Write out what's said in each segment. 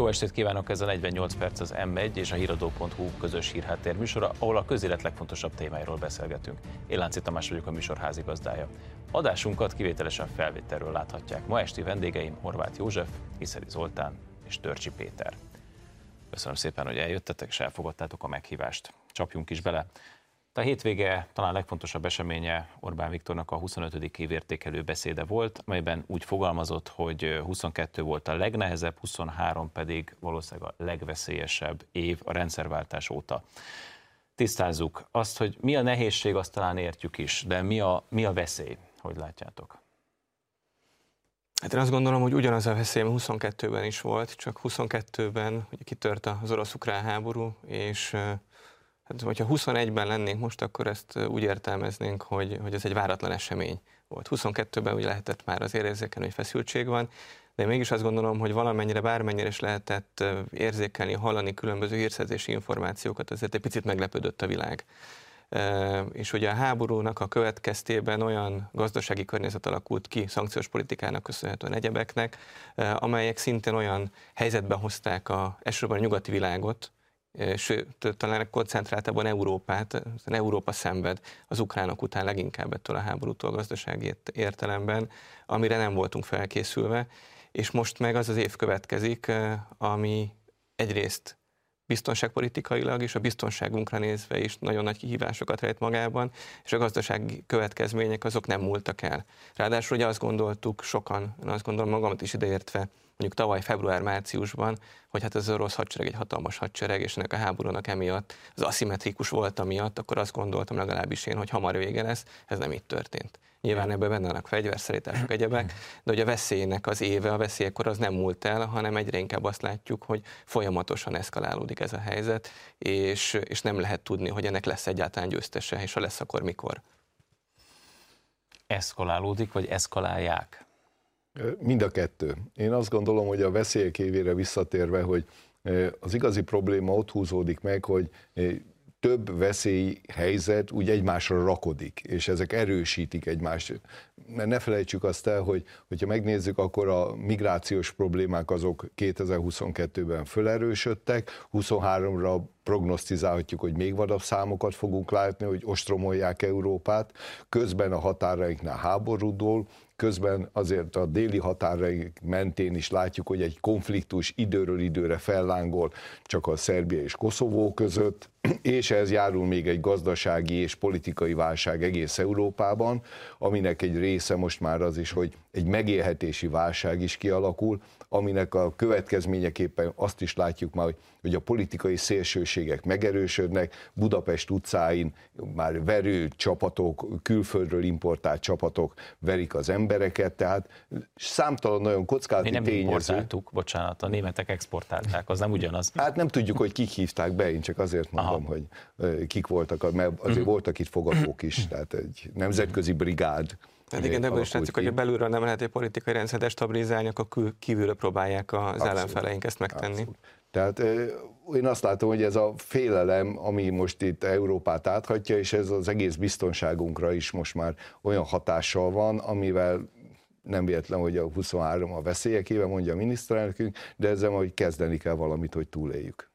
Jó estét kívánok, ez a 48 perc az M1 és a híradó.hu közös hírháttér műsora, ahol a közélet legfontosabb témáiról beszélgetünk. Én Lánci Tamás vagyok a műsor házigazdája. Adásunkat kivételesen felvételről láthatják. Ma esti vendégeim Horváth József, Iszeri Zoltán és Törcsi Péter. Köszönöm szépen, hogy eljöttetek és elfogadtátok a meghívást. Csapjunk is bele. A hétvége talán legfontosabb eseménye Orbán Viktornak a 25. évértékelő beszéde volt, melyben úgy fogalmazott, hogy 22 volt a legnehezebb, 23 pedig valószínűleg a legveszélyesebb év a rendszerváltás óta. Tisztázzuk azt, hogy mi a nehézség, azt talán értjük is, de mi a, mi a veszély, hogy látjátok? Hát én azt gondolom, hogy ugyanaz a veszély 22-ben is volt, csak 22-ben ugye kitört az orosz-ukrán háború, és Hát, hogyha 21-ben lennénk most, akkor ezt úgy értelmeznénk, hogy, hogy ez egy váratlan esemény volt. 22-ben ugye lehetett már az érzékelni, hogy feszültség van, de mégis azt gondolom, hogy valamennyire, bármennyire is lehetett érzékelni, hallani különböző hírszerzési információkat, azért egy picit meglepődött a világ. És ugye a háborúnak a következtében olyan gazdasági környezet alakult ki, szankciós politikának köszönhetően egyebeknek, amelyek szintén olyan helyzetbe hozták a, elsősorban a nyugati világot, sőt, talán koncentráltabban Európát, Európa szenved az ukránok után leginkább ettől a háborútól gazdasági értelemben, amire nem voltunk felkészülve, és most meg az az év következik, ami egyrészt biztonságpolitikailag és a biztonságunkra nézve is nagyon nagy kihívásokat rejt magában, és a gazdasági következmények azok nem múltak el. Ráadásul ugye azt gondoltuk sokan, azt gondolom magamat is ideértve, mondjuk tavaly február-márciusban, hogy hát az orosz hadsereg egy hatalmas hadsereg, és ennek a háborúnak emiatt az aszimmetrikus volt amiatt, akkor azt gondoltam legalábbis én, hogy hamar vége lesz, ez nem így történt. Nyilván ebben benne vannak fegyverszerítások, egyebek, de hogy a veszélynek az éve, a veszélykor az nem múlt el, hanem egyre inkább azt látjuk, hogy folyamatosan eszkalálódik ez a helyzet, és, és nem lehet tudni, hogy ennek lesz egyáltalán győztese, és ha lesz, akkor mikor. Eszkalálódik, vagy eszkalálják? Mind a kettő. Én azt gondolom, hogy a veszélyek évére visszatérve, hogy az igazi probléma ott húzódik meg, hogy több veszélyhelyzet úgy egymásra rakodik, és ezek erősítik egymást. Mert ne felejtsük azt el, hogy hogyha megnézzük, akkor a migrációs problémák azok 2022-ben fölerősödtek, 23-ra prognosztizálhatjuk, hogy még vadabb számokat fogunk látni, hogy ostromolják Európát, közben a határainknál háborúdól, közben azért a déli határaink mentén is látjuk, hogy egy konfliktus időről időre fellángol csak a Szerbia és Koszovó között, és ez járul még egy gazdasági és politikai válság egész Európában, aminek egy része most már az is, hogy egy megélhetési válság is kialakul, aminek a következményeképpen azt is látjuk már, hogy, a politikai szélsőségek megerősödnek, Budapest utcáin már verő csapatok, külföldről importált csapatok verik az embereket, tehát számtalan nagyon kockázati Mi nem tényező. importáltuk, bocsánat, a németek exportálták, az nem ugyanaz. Hát nem tudjuk, hogy kik hívták be, én csak azért mondom, Aha. Hogy kik voltak, mert azért uh-huh. voltak itt fogadók is, tehát egy nemzetközi brigád tehát igen, ebből is látszik, hogy a belülről nem lehet egy politikai rendszer destabilizálni, akkor kívülről próbálják az Abszolút. ellenfeleink ezt megtenni. Abszolút. Tehát én azt látom, hogy ez a félelem, ami most itt Európát áthatja, és ez az egész biztonságunkra is most már olyan hatással van, amivel nem véletlen, hogy a 23 a veszélyek éve, mondja a miniszterelnökünk, de ezzel majd kezdeni kell valamit, hogy túléljük.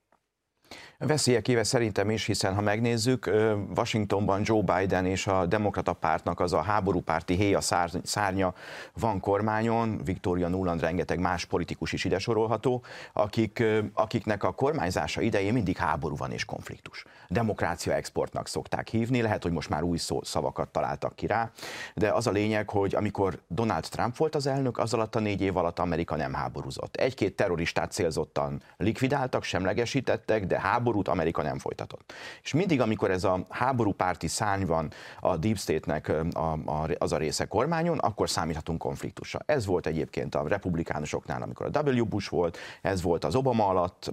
Veszélyek éve szerintem is, hiszen ha megnézzük, Washingtonban Joe Biden és a demokrata pártnak az a háborúpárti héja szárnya van kormányon, Victoria Nuland rengeteg más politikus is ide sorolható, akik, akiknek a kormányzása idején mindig háború van és konfliktus. Demokrácia exportnak szokták hívni, lehet, hogy most már új szó, szavakat találtak ki rá, de az a lényeg, hogy amikor Donald Trump volt az elnök, az alatt a négy év alatt Amerika nem háborúzott. Egy-két terroristát célzottan likvidáltak, semlegesítettek, de háború háborút Amerika nem folytatott. És mindig, amikor ez a háborúpárti szárny van a Deep State-nek a, a, az a része kormányon, akkor számíthatunk konfliktusra. Ez volt egyébként a republikánusoknál, amikor a W. Bush volt, ez volt az Obama alatt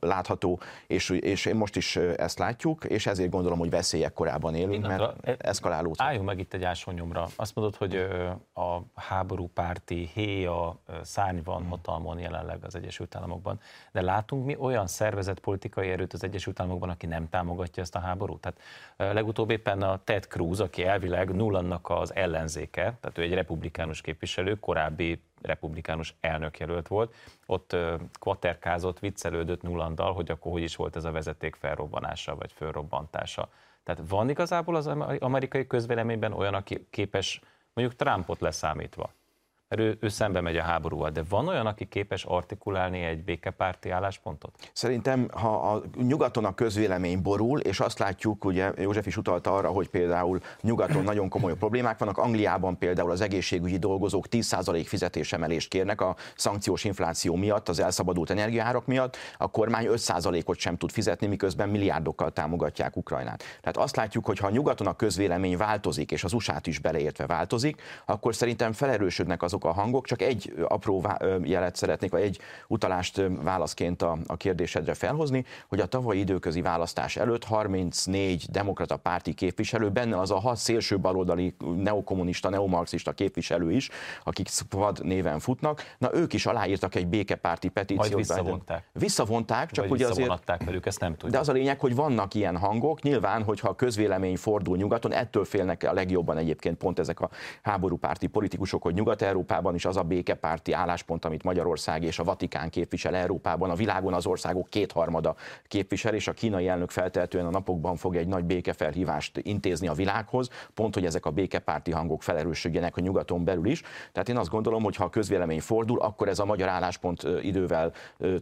látható, és, és most is ezt látjuk, és ezért gondolom, hogy veszélyek korában élünk, mert e- eszkalálódott. Álljunk meg itt egy ásonyomra. Azt mondod, hogy a háborúpárti héja szárny van hatalmon jelenleg az Egyesült Államokban, de látunk mi olyan szervezet politikai erőt az Egyesült Államokban, aki nem támogatja ezt a háborút? Tehát legutóbb éppen a Ted Cruz, aki elvileg Nullannak az ellenzéke, tehát ő egy republikánus képviselő, korábbi republikánus elnökjelölt volt, ott kvaterkázott, viccelődött Nullandal, hogy akkor hogy is volt ez a vezeték felrobbanása, vagy fölrobbantása. Tehát van igazából az amerikai közvéleményben olyan, aki képes mondjuk Trumpot leszámítva, mert ő, ő szembe megy a háborúval, de van olyan, aki képes artikulálni egy békepárti álláspontot? Szerintem, ha a nyugaton a közvélemény borul, és azt látjuk, ugye József is utalta arra, hogy például nyugaton nagyon komoly problémák vannak, Angliában például az egészségügyi dolgozók 10% fizetésemelést kérnek a szankciós infláció miatt, az elszabadult energiárak miatt, a kormány 5%-ot sem tud fizetni, miközben milliárdokkal támogatják Ukrajnát. Tehát azt látjuk, hogy ha a nyugaton a közvélemény változik, és az USA-t is beleértve változik, akkor szerintem felerősödnek azok azok a hangok, csak egy apró jelet szeretnék, vagy egy utalást válaszként a, a kérdésedre felhozni, hogy a tavalyi időközi választás előtt 34 demokrata párti képviselő, benne az a hat szélső baloldali neokommunista, neomarxista képviselő is, akik SZPAD néven futnak, na ők is aláírtak egy békepárti petíciót. Majd visszavonták. Visszavonták, csak ugye azért... velük, ezt nem tudjuk. De az a lényeg, hogy vannak ilyen hangok, nyilván, hogyha a közvélemény fordul nyugaton, ettől félnek a legjobban egyébként pont ezek a háborúpárti politikusok, hogy Nyugat-Európa Európában is az a békepárti álláspont, amit Magyarország és a Vatikán képvisel Európában, a világon az országok kétharmada képvisel, és a kínai elnök feltehetően a napokban fog egy nagy békefelhívást intézni a világhoz, pont, hogy ezek a békepárti hangok felerősödjenek a nyugaton belül is. Tehát én azt gondolom, hogy ha a közvélemény fordul, akkor ez a magyar álláspont idővel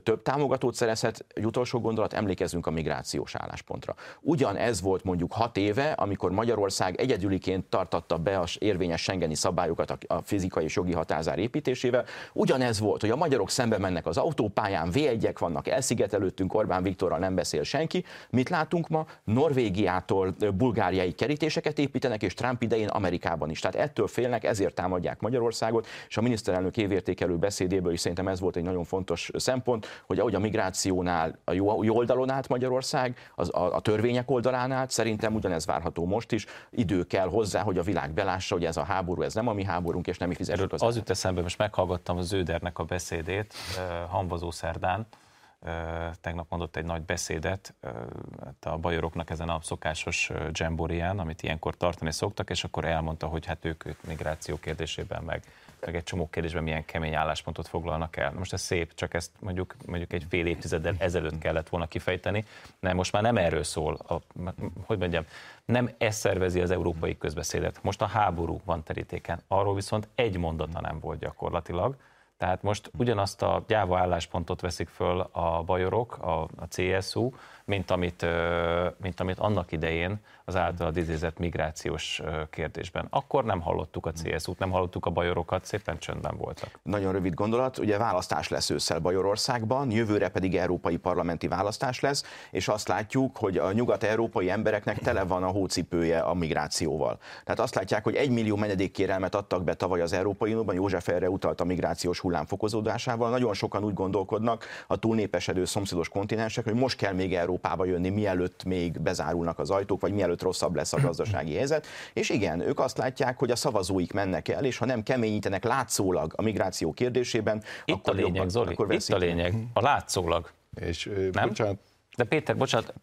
több támogatót szerezhet. Egy utolsó gondolat, emlékezzünk a migrációs álláspontra. Ugyan ez volt mondjuk hat éve, amikor Magyarország egyedüliként tartatta be az érvényes Schengeni szabályokat a fizikai és jogi hatázár építésével. Ugyanez volt, hogy a magyarok szembe mennek az autópályán, v vannak, elszigetelődtünk, Orbán Viktorral nem beszél senki. Mit látunk ma? Norvégiától bulgáriai kerítéseket építenek, és Trump idején Amerikában is. Tehát ettől félnek, ezért támadják Magyarországot, és a miniszterelnök évértékelő beszédéből is szerintem ez volt egy nagyon fontos szempont, hogy ahogy a migrációnál a jó, jó oldalon állt Magyarország, az, a, a törvények oldalán állt, szerintem ugyanez várható most is. Idő kell hozzá, hogy a világ belássa, hogy ez a háború, ez nem a mi háborunk, és nem mi fizetjük az jut eszembe, most meghallgattam az Zödernek a beszédét, Hanvazó Szerdán, tegnap mondott egy nagy beszédet hát a bajoroknak ezen a szokásos dzsemborián, amit ilyenkor tartani szoktak, és akkor elmondta, hogy hát ők, ők migráció kérdésében, meg, meg egy csomó kérdésben milyen kemény álláspontot foglalnak el. Most ez szép, csak ezt mondjuk, mondjuk egy fél évtizeddel ezelőtt kellett volna kifejteni, nem, most már nem erről szól, a, hogy mondjam, nem ez szervezi az európai közbeszédet. Most a háború van terítéken, arról viszont egy mondata nem volt gyakorlatilag, tehát most ugyanazt a gyáva álláspontot veszik föl a bajorok, a, a CSU, mint amit, mint amit annak idején az általad idézett migrációs kérdésben. Akkor nem hallottuk a CSU-t, nem hallottuk a bajorokat, szépen csöndben voltak. Nagyon rövid gondolat, ugye választás lesz ősszel Bajorországban, jövőre pedig európai parlamenti választás lesz, és azt látjuk, hogy a nyugat-európai embereknek tele van a hócipője a migrációval. Tehát azt látják, hogy egy millió menedékkérelmet adtak be tavaly az Európai Unióban, József erre utalt a migrációs hullám fokozódásával. Nagyon sokan úgy gondolkodnak a túlnépesedő szomszédos kontinensek, hogy most kell még Európába jönni, mielőtt még bezárulnak az ajtók, vagy mielőtt rosszabb lesz a gazdasági helyzet. És igen, ők azt látják, hogy a szavazóik mennek el, és ha nem keményítenek látszólag a migráció kérdésében, itt akkor a lényeg, jobban, Zoli, akkor itt a lényeg, a látszólag. És nem? bocsánat, de Péter, bocsánat.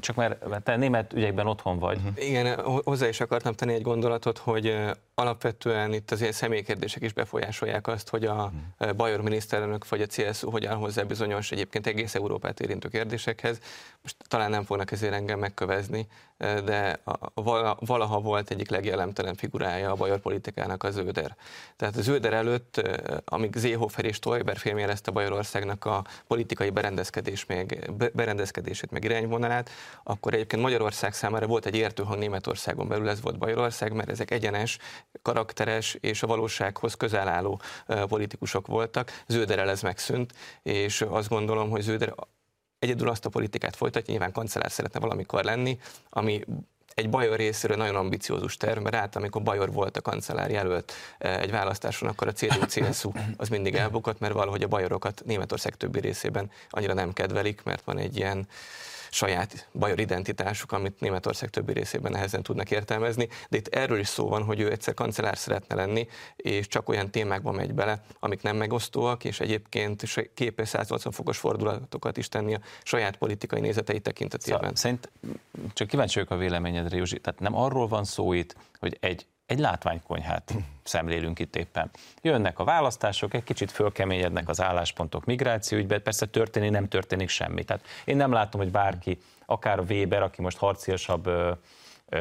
Csak mert te német ügyekben otthon vagy. Igen, hozzá is akartam tenni egy gondolatot, hogy alapvetően itt az ilyen személykérdések is befolyásolják azt, hogy a hmm. Bajor miniszterelnök vagy a CSU hogy áll hozzá bizonyos egyébként egész Európát érintő kérdésekhez. Most talán nem fognak ezért engem megkövezni, de a, valaha volt egyik legjellemtelen figurája a Bajor politikának az Zöder. Tehát az Zöder előtt, amíg Zéhofer és Toiber félmérezte Bajorországnak a politikai berendezkedés még, berendezkedését, meg irányvonalát, akkor egyébként Magyarország számára volt egy értőhang Németországon belül, ez volt Bajorország, mert ezek egyenes, karakteres és a valósághoz közel álló politikusok voltak. Zöderrel ez megszűnt, és azt gondolom, hogy Zöder egyedül azt a politikát folytatja, nyilván kancellár szeretne valamikor lenni, ami egy Bajor részéről nagyon ambiciózus terv, mert át, amikor Bajor volt a kancellár jelölt egy választáson, akkor a CDU-CSU az mindig elbukott, mert valahogy a Bajorokat Németország többi részében annyira nem kedvelik, mert van egy ilyen saját bajor identitásuk, amit Németország többi részében nehezen tudnak értelmezni, de itt erről is szó van, hogy ő egyszer kancellár szeretne lenni, és csak olyan témákba megy bele, amik nem megosztóak, és egyébként képes 180 fokos fordulatokat is tenni a saját politikai nézetei tekintetében. Szóval, szerint csak kíváncsi vagyok a véleményedre, Józsi. Tehát nem arról van szó itt, hogy egy egy látványkonyhát szemlélünk itt éppen. Jönnek a választások, egy kicsit fölkeményednek az álláspontok migrációügyben, persze történik, nem történik semmi. Tehát én nem látom, hogy bárki, akár Weber, aki most harciasabb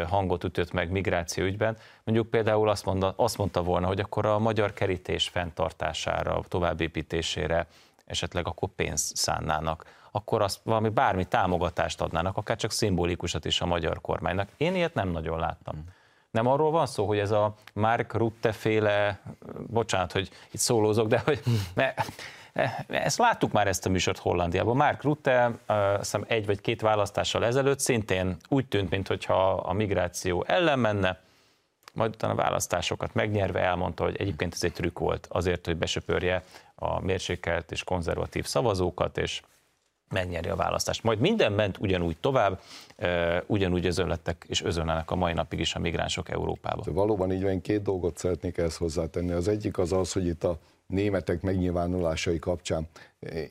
hangot ütött meg migrációügyben, mondjuk például azt mondta, azt mondta volna, hogy akkor a magyar kerítés fenntartására, továbbépítésére esetleg akkor pénzt szánnának, akkor azt valami bármi támogatást adnának, akár csak szimbolikusat is a magyar kormánynak. Én ilyet nem nagyon láttam. Nem arról van szó, hogy ez a Mark Rutte féle, bocsánat, hogy itt szólózok, de hogy ne, ezt láttuk már ezt a műsort Hollandiában. Mark Rutte hiszem egy vagy két választással ezelőtt szintén úgy tűnt, mintha a migráció ellen menne, majd utána a választásokat megnyerve elmondta, hogy egyébként ez egy trükk volt azért, hogy besöpörje a mérsékelt és konzervatív szavazókat, és megnyeri a választást. Majd minden ment ugyanúgy tovább, ugyanúgy özönlettek és özönlenek a mai napig is a migránsok Európába. Valóban így van, két dolgot szeretnék ezt hozzátenni. Az egyik az az, hogy itt a németek megnyilvánulásai kapcsán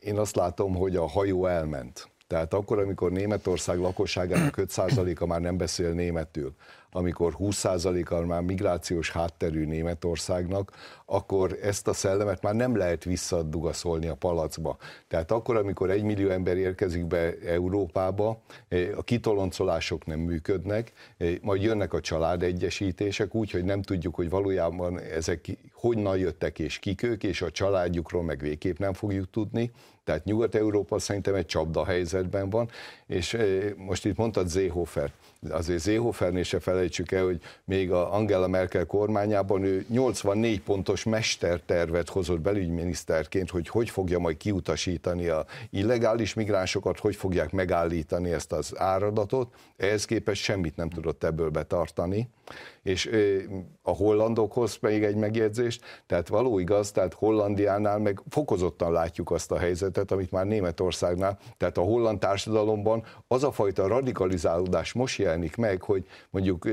én azt látom, hogy a hajó elment. Tehát akkor, amikor Németország lakosságának 5%-a már nem beszél németül, amikor 20%-kal már migrációs hátterű Németországnak, akkor ezt a szellemet már nem lehet visszadugaszolni a palacba. Tehát akkor, amikor egy millió ember érkezik be Európába, eh, a kitoloncolások nem működnek, eh, majd jönnek a családegyesítések úgy, hogy nem tudjuk, hogy valójában ezek honnan jöttek és kik ők, és a családjukról meg végképp nem fogjuk tudni. Tehát Nyugat-Európa szerintem egy csapda helyzetben van, és eh, most itt mondtad Zéhofer, azért Zéhofernél se felejtsük el, hogy még a Angela Merkel kormányában ő 84 pontos mestertervet hozott belügyminiszterként, hogy hogy fogja majd kiutasítani a illegális migránsokat, hogy fogják megállítani ezt az áradatot. Ehhez képest semmit nem tudott ebből betartani. És a hollandokhoz még egy megjegyzést, tehát való igaz, tehát Hollandiánál meg fokozottan látjuk azt a helyzetet, amit már Németországnál, tehát a holland társadalomban az a fajta radikalizálódás most jelenik meg, hogy mondjuk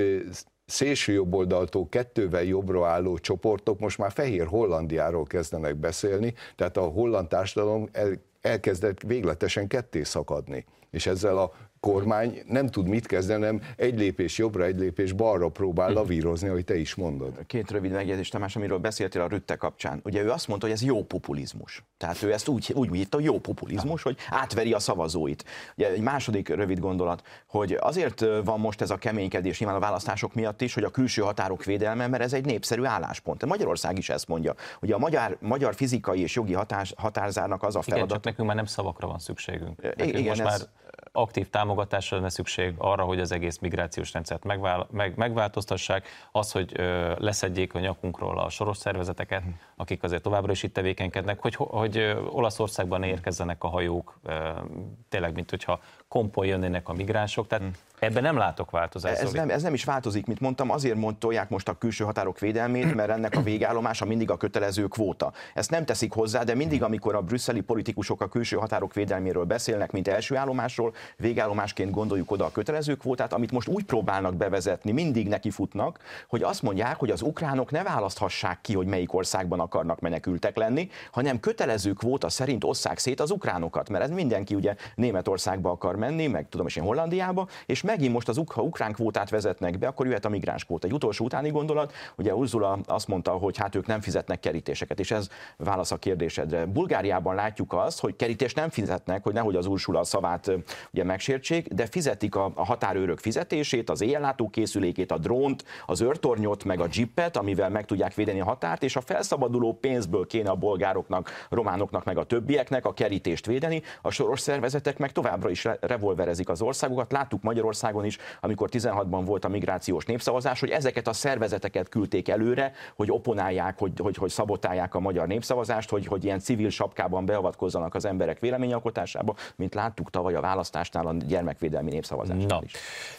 szélső jobboldaltól kettővel jobbra álló csoportok most már fehér Hollandiáról kezdenek beszélni, tehát a holland társadalom el, elkezdett végletesen ketté szakadni. És ezzel a kormány nem tud mit kezdeni, nem egy lépés jobbra, egy lépés balra próbál lavírozni, ahogy te is mondod. Két rövid megjegyzés, Tamás, amiről beszéltél a Rütte kapcsán. Ugye ő azt mondta, hogy ez jó populizmus. Tehát ő ezt úgy, úgy hívta, jó populizmus, hogy átveri a szavazóit. Ugye egy második rövid gondolat, hogy azért van most ez a keménykedés nyilván a választások miatt is, hogy a külső határok védelme, mert ez egy népszerű álláspont. Magyarország is ezt mondja. Ugye a magyar, magyar fizikai és jogi hatás, határzárnak az a feladat. Igen, csak nekünk már nem szavakra van szükségünk. Nekünk igen, most ez... már aktív támogatásra lenne szükség arra, hogy az egész migrációs rendszert megvál, meg, megváltoztassák, az, hogy ö, leszedjék a nyakunkról a soros szervezeteket, akik azért továbbra is itt tevékenykednek, hogy, hogy Olaszországban érkezzenek a hajók, tényleg, mint hogyha kompon jönnének a migránsok, tehát hmm. ebben nem látok változást. Ez nem, ez nem is változik, mint mondtam, azért mondtolják most a külső határok védelmét, mert ennek a végállomása mindig a kötelező kvóta. Ezt nem teszik hozzá, de mindig, amikor a brüsszeli politikusok a külső határok védelméről beszélnek, mint első állomásról, végállomásként gondoljuk oda a kötelező kvótát, amit most úgy próbálnak bevezetni, mindig nekifutnak, hogy azt mondják, hogy az ukránok ne választhassák ki, hogy melyik országban akarnak menekültek lenni, hanem kötelező kvóta szerint osszák szét az ukránokat, mert ez mindenki ugye Németországba akar menni, meg tudom is én Hollandiába, és megint most az ha ukrán kvótát vezetnek be, akkor jöhet a migráns kvóta. Egy utolsó utáni gondolat, ugye Ursula azt mondta, hogy hát ők nem fizetnek kerítéseket, és ez válasz a kérdésedre. Bulgáriában látjuk azt, hogy kerítést nem fizetnek, hogy nehogy az Ursula szavát ugye megsértsék, de fizetik a, a határőrök fizetését, az éjjellátó készülékét, a drónt, az őrtornyot, meg a jeepet, amivel meg tudják védeni a határt, és a felszabaduló pénzből kéne a bolgároknak, románoknak, meg a többieknek a kerítést védeni, a soros szervezetek meg továbbra is revolverezik az országokat. Láttuk Magyarország Magyarországon is, amikor 16-ban volt a migrációs népszavazás, hogy ezeket a szervezeteket küldték előre, hogy oponálják, hogy, hogy, hogy szabotálják a magyar népszavazást, hogy, hogy ilyen civil sapkában beavatkozzanak az emberek véleményalkotásába, mint láttuk tavaly a választásnál a gyermekvédelmi népszavazásnál is.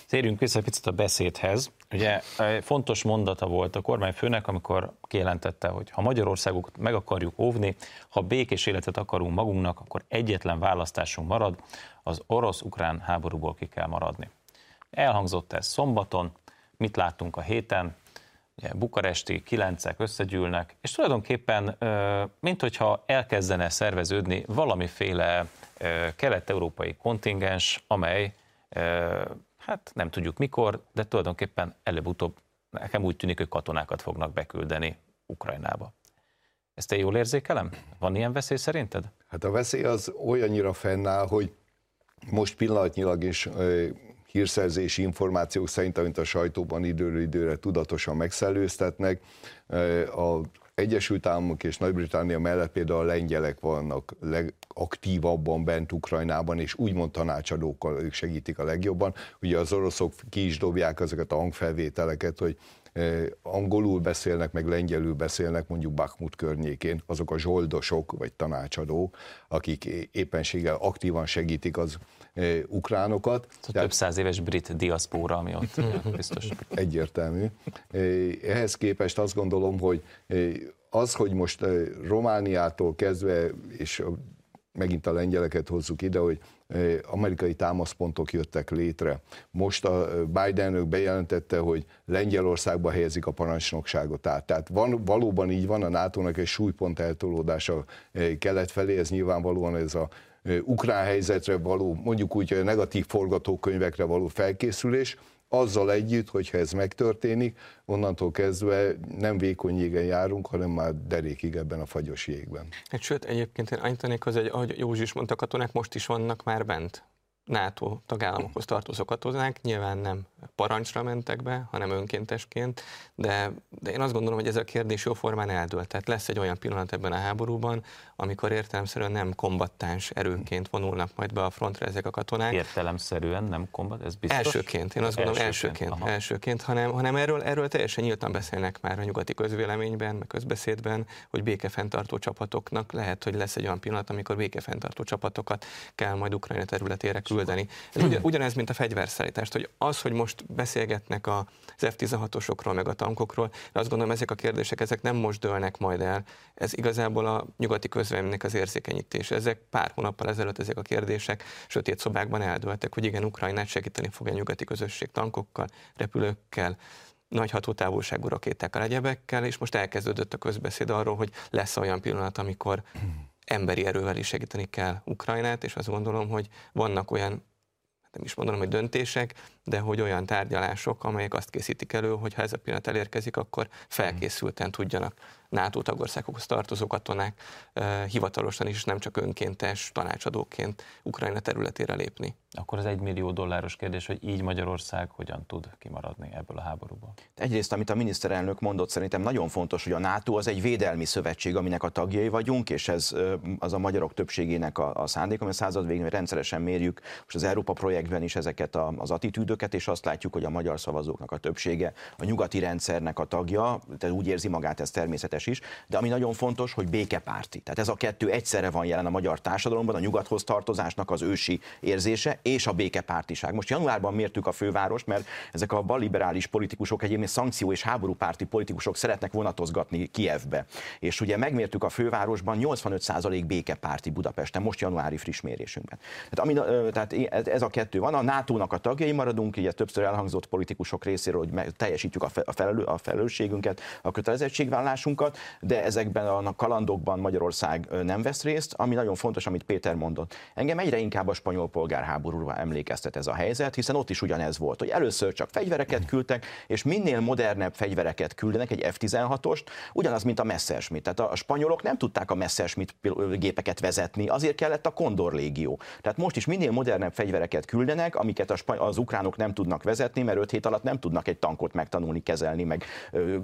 Térjünk vissza picit a beszédhez. Ugye fontos mondata volt a kormányfőnek, amikor kijelentette, hogy ha Magyarországot meg akarjuk óvni, ha békés életet akarunk magunknak, akkor egyetlen választásunk marad, az orosz-ukrán háborúból ki kell maradni. Elhangzott ez szombaton, mit láttunk a héten, ugye bukaresti kilencek összegyűlnek, és tulajdonképpen, mint hogyha elkezdene szerveződni valamiféle kelet-európai kontingens, amely hát nem tudjuk mikor, de tulajdonképpen előbb-utóbb nekem úgy tűnik, hogy katonákat fognak beküldeni Ukrajnába. Ezt én jól érzékelem? Van ilyen veszély szerinted? Hát a veszély az olyannyira fennáll, hogy most pillanatnyilag is hírszerzési információk szerint, amit a sajtóban időről időre tudatosan megszellőztetnek, a Egyesült Államok és Nagy-Britannia mellett például a lengyelek vannak legaktívabban bent Ukrajnában, és úgymond tanácsadókkal ők segítik a legjobban. Ugye az oroszok ki is dobják ezeket a hangfelvételeket, hogy angolul beszélnek, meg lengyelül beszélnek, mondjuk Bakhmut környékén, azok a zsoldosok vagy tanácsadók, akik éppenséggel aktívan segítik az ukránokat. Tehát, több száz éves brit diaszpóra, ami ott biztos. Egyértelmű. Ehhez képest azt gondolom, hogy az, hogy most Romániától kezdve, és megint a lengyeleket hozzuk ide, hogy amerikai támaszpontok jöttek létre. Most a Biden bejelentette, hogy Lengyelországba helyezik a parancsnokságot át. Tehát van, valóban így van a NATO-nak egy súlypont eltolódása kelet felé, ez nyilvánvalóan ez a ukrán helyzetre való, mondjuk úgy negatív forgatókönyvekre való felkészülés, azzal együtt, hogyha ez megtörténik, onnantól kezdve nem vékony jégen járunk, hanem már derékig ebben a fagyos jégben. Hát, sőt, egyébként én annyit hogy ahogy Józsi is mondta, katonák most is vannak már bent. NATO tagállamokhoz tartozó katonák, nyilván nem parancsra mentek be, hanem önkéntesként, de, de én azt gondolom, hogy ez a kérdés jóformán eldőlt. Tehát lesz egy olyan pillanat ebben a háborúban, amikor értelemszerűen nem kombattáns erőként vonulnak majd be a frontra ezek a katonák. Értelemszerűen nem kombat, ez biztos? Elsőként, én azt gondolom elsőként, elsőként, elsőként hanem, hanem erről, erről teljesen nyíltan beszélnek már a nyugati közvéleményben, meg közbeszédben, hogy békefenntartó csapatoknak lehet, hogy lesz egy olyan pillanat, amikor békefenntartó csapatokat kell majd Ukrajna területére küldeni. Ez ugyanez, mint a fegyverszállítást, hogy az, hogy most beszélgetnek az F-16-osokról, meg a tankokról, de azt gondolom, ezek a kérdések, ezek nem most dőlnek majd el. Ez igazából a nyugati közvéleménynek az érzékenyítése. Ezek pár hónappal ezelőtt ezek a kérdések sötét szobákban eldőltek, hogy igen, Ukrajnát segíteni fog a nyugati közösség tankokkal, repülőkkel, nagy hatótávolságú rakétákkal, egyebekkel, és most elkezdődött a közbeszéd arról, hogy lesz olyan pillanat, amikor emberi erővel is segíteni kell Ukrajnát, és azt gondolom, hogy vannak olyan nem is mondanom, hogy döntések, de hogy olyan tárgyalások, amelyek azt készítik elő, hogy ha ez a pillanat elérkezik, akkor felkészülten tudjanak NATO tagországokhoz tartozó katonák hivatalosan is, nem csak önkéntes tanácsadóként Ukrajna területére lépni. Akkor az egy millió dolláros kérdés, hogy így Magyarország hogyan tud kimaradni ebből a háborúból? Egyrészt, amit a miniszterelnök mondott, szerintem nagyon fontos, hogy a NATO az egy védelmi szövetség, aminek a tagjai vagyunk, és ez az a magyarok többségének a, a szándék, ami a század végén rendszeresen mérjük most az Európa projektben is ezeket a, az attitűdöket, és azt látjuk, hogy a magyar szavazóknak a többsége a nyugati rendszernek a tagja, tehát úgy érzi magát, ez természetes is, de ami nagyon fontos, hogy békepárti. Tehát ez a kettő egyszerre van jelen a magyar társadalomban, a nyugathoz tartozásnak az ősi érzése, és a békepártiság. Most januárban mértük a fővárost, mert ezek a balliberális politikusok, egyébként szankció és háborúpárti politikusok szeretnek vonatozgatni Kievbe. És ugye megmértük a fővárosban 85% békepárti Budapesten, most januári friss mérésünkben. Tehát, ami, tehát ez a kettő van. A NATO-nak a tagjai maradunk, ugye többször elhangzott politikusok részéről, hogy teljesítjük a, felelő, a felelősségünket, a kötelezettségvállásunkat, de ezekben a kalandokban Magyarország nem vesz részt, ami nagyon fontos, amit Péter mondott. Engem egyre inkább a spanyol polgárháború háborúra emlékeztet ez a helyzet, hiszen ott is ugyanez volt, hogy először csak fegyvereket küldtek, és minél modernebb fegyvereket küldenek, egy F-16-ost, ugyanaz, mint a Messerschmitt. Tehát a spanyolok nem tudták a Messerschmitt gépeket vezetni, azért kellett a Condor légió. Tehát most is minél modernebb fegyvereket küldenek, amiket az ukránok nem tudnak vezetni, mert öt hét alatt nem tudnak egy tankot megtanulni, kezelni, meg ö,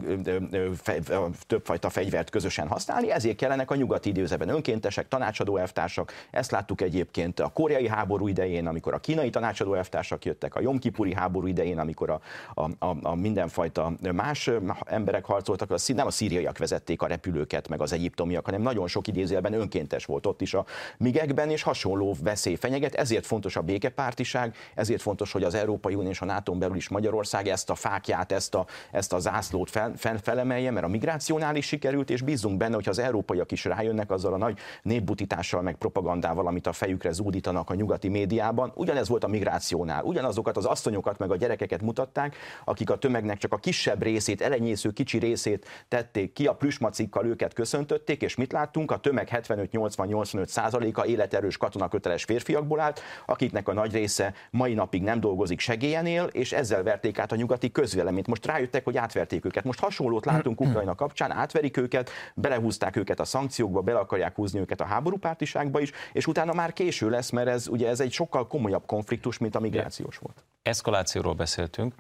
többfajta fegyvert közösen használni, ezért kellenek a nyugati időzeben önkéntesek, tanácsadó elvtársak. Ezt láttuk egyébként a koreai háború idején, amikor a kínai tanácsadó elvtársak jöttek, a Jomkipuri háború idején, amikor a, a, a, a mindenfajta más emberek harcoltak, nem a szíriaiak vezették a repülőket, meg az egyiptomiak, hanem nagyon sok idézőjelben önkéntes volt ott is a migekben, és hasonló veszély fenyeget. Ezért fontos a békepártiság, ezért fontos, hogy az Európai Unió és a nato belül is Magyarország ezt a fákját, ezt a, ezt a zászlót fel, fel, felemelje, mert a migrációnál is sikerült, és bízunk benne, hogy az európaiak is rájönnek azzal a nagy népbutítással, meg propagandával, amit a fejükre zúdítanak a nyugati médiában. Ugyanez volt a migrációnál. Ugyanazokat az asszonyokat, meg a gyerekeket mutatták, akik a tömegnek csak a kisebb részét, elenyésző kicsi részét tették ki, a plüsmacikkal őket köszöntötték, és mit láttunk? A tömeg 75-80-85 százaléka életerős katonaköteles férfiakból állt, akiknek a nagy része mai napig nem dolgozik segélyen él, és ezzel verték át a nyugati közvéleményt. Most rájöttek, hogy átverték őket. Most hasonlót látunk Ukrajna kapcsán, átverik őket, belehúzták őket a szankciókba, bele akarják húzni őket a háborúpártiságba is, és utána már késő lesz, mert ez ugye ez egy sokkal komolyabb konfliktus, mint a migrációs volt. Eszkalációról beszéltünk,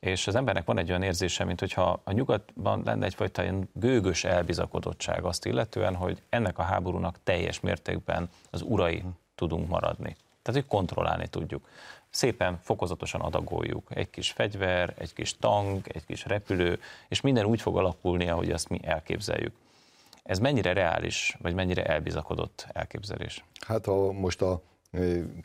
és az embernek van egy olyan érzése, mint hogyha a nyugatban lenne egyfajta ilyen gőgös elbizakodottság azt illetően, hogy ennek a háborúnak teljes mértékben az urai tudunk maradni. Tehát, hogy kontrollálni tudjuk. Szépen, fokozatosan adagoljuk. Egy kis fegyver, egy kis tank, egy kis repülő, és minden úgy fog alakulni, ahogy azt mi elképzeljük. Ez mennyire reális, vagy mennyire elbizakodott elképzelés? Hát ha most a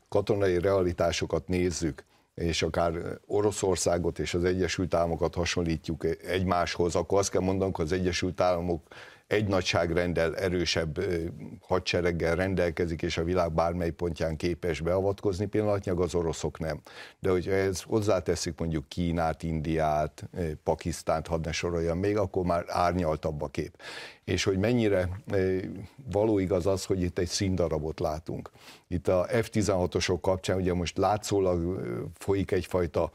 katonai realitásokat nézzük, és akár Oroszországot és az Egyesült Államokat hasonlítjuk egymáshoz, akkor azt kell mondanunk, hogy az Egyesült Államok egy nagyságrendel erősebb hadsereggel rendelkezik, és a világ bármely pontján képes beavatkozni, pillanatnyilag az oroszok nem. De hogyha ez hozzáteszik mondjuk Kínát, Indiát, Pakisztánt, hadd ne soroljam még, akkor már árnyaltabb a kép. És hogy mennyire való igaz az, hogy itt egy színdarabot látunk. Itt a F-16-osok kapcsán ugye most látszólag folyik egyfajta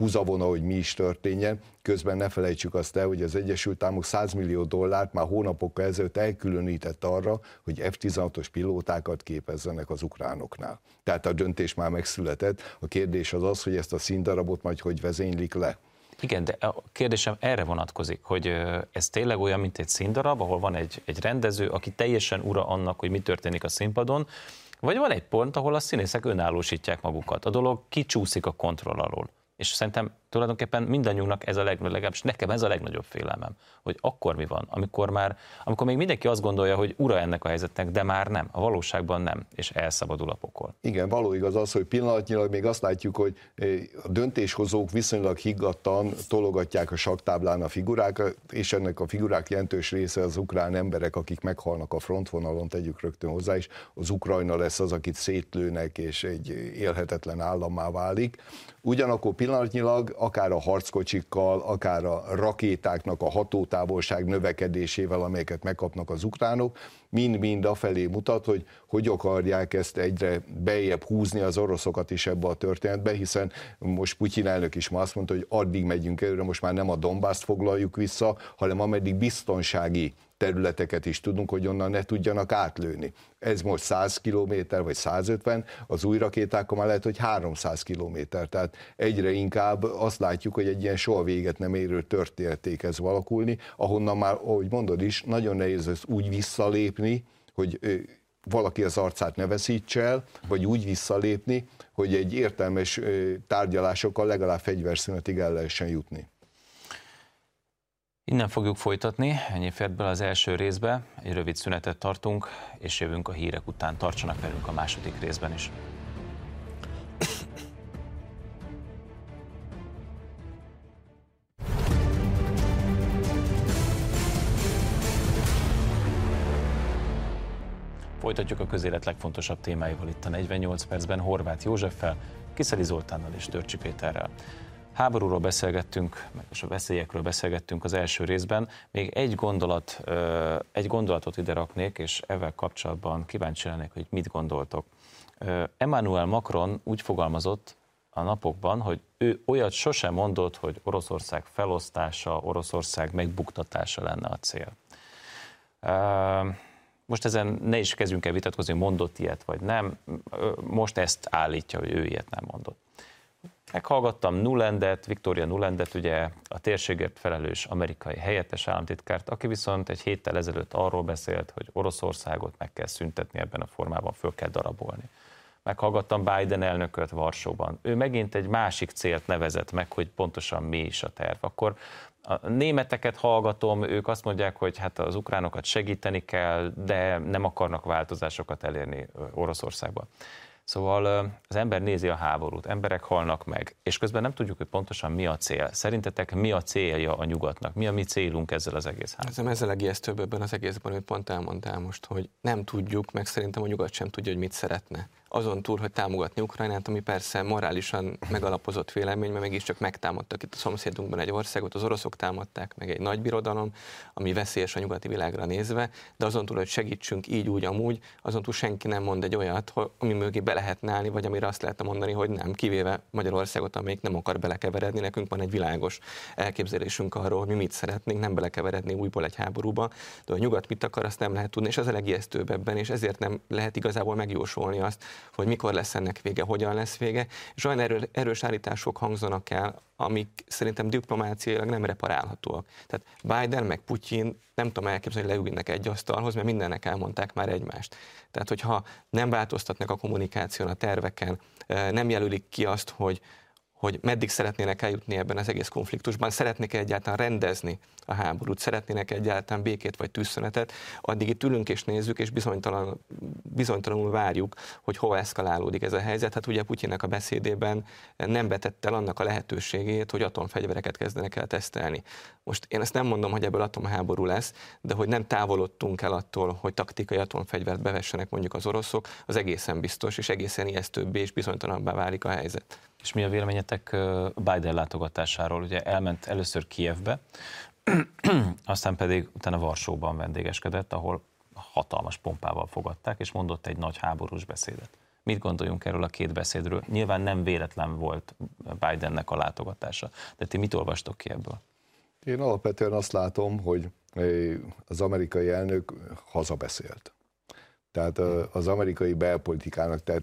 húzavona, hogy mi is történjen. Közben ne felejtsük azt el, hogy az Egyesült Államok 100 millió dollárt már hónapokkal ezelőtt elkülönített arra, hogy F-16-os pilótákat képezzenek az ukránoknál. Tehát a döntés már megszületett. A kérdés az az, hogy ezt a színdarabot majd hogy vezénylik le. Igen, de a kérdésem erre vonatkozik, hogy ez tényleg olyan, mint egy színdarab, ahol van egy, egy rendező, aki teljesen ura annak, hogy mi történik a színpadon, vagy van egy pont, ahol a színészek önállósítják magukat. A dolog kicsúszik a kontroll alól. És szerintem tulajdonképpen mindannyiunknak ez a legnagyobb, legalábbis nekem ez a legnagyobb félelmem, hogy akkor mi van, amikor már, amikor még mindenki azt gondolja, hogy ura ennek a helyzetnek, de már nem, a valóságban nem, és elszabadul a pokol. Igen, való igaz az, hogy pillanatnyilag még azt látjuk, hogy eh, a döntéshozók viszonylag higgadtan tologatják a saktáblán a figurákat, és ennek a figurák jelentős része az ukrán emberek, akik meghalnak a frontvonalon, tegyük rögtön hozzá is, az Ukrajna lesz az, akit szétlőnek, és egy élhetetlen állammá válik. Ugyanakkor pillanatnyilag akár a harckocsikkal, akár a rakétáknak a hatótávolság növekedésével, amelyeket megkapnak az ukránok, mind-mind afelé mutat, hogy hogy akarják ezt egyre bejebb húzni az oroszokat is ebbe a történetbe, hiszen most Putyin elnök is ma azt mondta, hogy addig megyünk előre, most már nem a Dombászt foglaljuk vissza, hanem ameddig biztonsági területeket is tudunk, hogy onnan ne tudjanak átlőni. Ez most 100 km vagy 150, az új rakétákkal már lehet, hogy 300 km. Tehát egyre inkább azt látjuk, hogy egy ilyen soha véget nem érő történeté kezd valakulni, ahonnan már, ahogy mondod is, nagyon nehéz ezt úgy visszalépni, hogy valaki az arcát ne veszítse el, vagy úgy visszalépni, hogy egy értelmes tárgyalásokkal legalább fegyverszünetig el lehessen jutni. Innen fogjuk folytatni, ennyi fért bele az első részbe, egy rövid szünetet tartunk, és jövünk a hírek után. Tartsanak velünk a második részben is. Folytatjuk a közélet legfontosabb témáival itt a 48 percben Horváth Józseffel, Kiszeli Zoltánnal és Törcsi Péterrel. Háborúról beszélgettünk, meg a veszélyekről beszélgettünk az első részben. Még egy, gondolat, egy gondolatot ide raknék, és ezzel kapcsolatban kíváncsi lennék, hogy mit gondoltok. Emmanuel Macron úgy fogalmazott a napokban, hogy ő olyat sosem mondott, hogy Oroszország felosztása, Oroszország megbuktatása lenne a cél. Most ezen ne is kezdjünk el vitatkozni, mondott ilyet vagy nem. Most ezt állítja, hogy ő ilyet nem mondott. Meghallgattam Nulandet, Victoria Nulandet, ugye a térségért felelős amerikai helyettes államtitkárt, aki viszont egy héttel ezelőtt arról beszélt, hogy Oroszországot meg kell szüntetni ebben a formában, föl kell darabolni. Meghallgattam Biden elnököt Varsóban. Ő megint egy másik célt nevezett meg, hogy pontosan mi is a terv. Akkor a németeket hallgatom, ők azt mondják, hogy hát az ukránokat segíteni kell, de nem akarnak változásokat elérni Oroszországban. Szóval az ember nézi a háborút, emberek halnak meg, és közben nem tudjuk, hogy pontosan mi a cél. Szerintetek mi a célja a nyugatnak? Mi a mi célunk ezzel az egész háborúval? Ez a legijesztőbb ebben az egészben, amit pont elmondtál most, hogy nem tudjuk, meg szerintem a nyugat sem tudja, hogy mit szeretne azon túl, hogy támogatni Ukrajnát, ami persze morálisan megalapozott vélemény, mert mégiscsak megtámadtak itt a szomszédunkban egy országot, az oroszok támadták meg egy nagy birodalom, ami veszélyes a nyugati világra nézve, de azon túl, hogy segítsünk így, úgy, amúgy, azon túl senki nem mond egy olyat, ami mögé be lehetne állni, vagy amire azt lehetne mondani, hogy nem, kivéve Magyarországot, amelyik nem akar belekeveredni. Nekünk van egy világos elképzelésünk arról, hogy mi mit szeretnénk, nem belekeveredni újból egy háborúba, de a nyugat mit akar, azt nem lehet tudni, és ez a legijesztőbb ebben, és ezért nem lehet igazából megjósolni azt, hogy mikor lesz ennek vége, hogyan lesz vége, és olyan erő, erős állítások hangzanak el, amik szerintem diplomáciailag nem reparálhatóak. Tehát Biden meg Putyin nem tudom elképzelni, hogy leülnek egy asztalhoz, mert mindennek elmondták már egymást. Tehát, hogyha nem változtatnak a kommunikáción, a terveken, eh, nem jelölik ki azt, hogy, hogy meddig szeretnének eljutni ebben az egész konfliktusban, szeretnék egyáltalán rendezni a háborút, szeretnének egyáltalán békét vagy tűzszünetet, addig itt ülünk és nézzük, és bizonytalan, bizonytalanul várjuk, hogy hova eszkalálódik ez a helyzet. Hát ugye Putyinnek a beszédében nem vetette el annak a lehetőségét, hogy atomfegyvereket kezdenek el tesztelni. Most én ezt nem mondom, hogy ebből atomháború lesz, de hogy nem távolodtunk el attól, hogy taktikai atomfegyvert bevessenek mondjuk az oroszok, az egészen biztos, és egészen ijesztőbbé és bizonytalanabbá válik a helyzet. És mi a véleményetek Biden látogatásáról? Ugye elment először Kievbe, aztán pedig utána Varsóban vendégeskedett, ahol hatalmas pompával fogadták, és mondott egy nagy háborús beszédet. Mit gondoljunk erről a két beszédről? Nyilván nem véletlen volt Bidennek a látogatása, de ti mit olvastok ki ebből? Én alapvetően azt látom, hogy az amerikai elnök hazabeszélt. Tehát az amerikai belpolitikának, tehát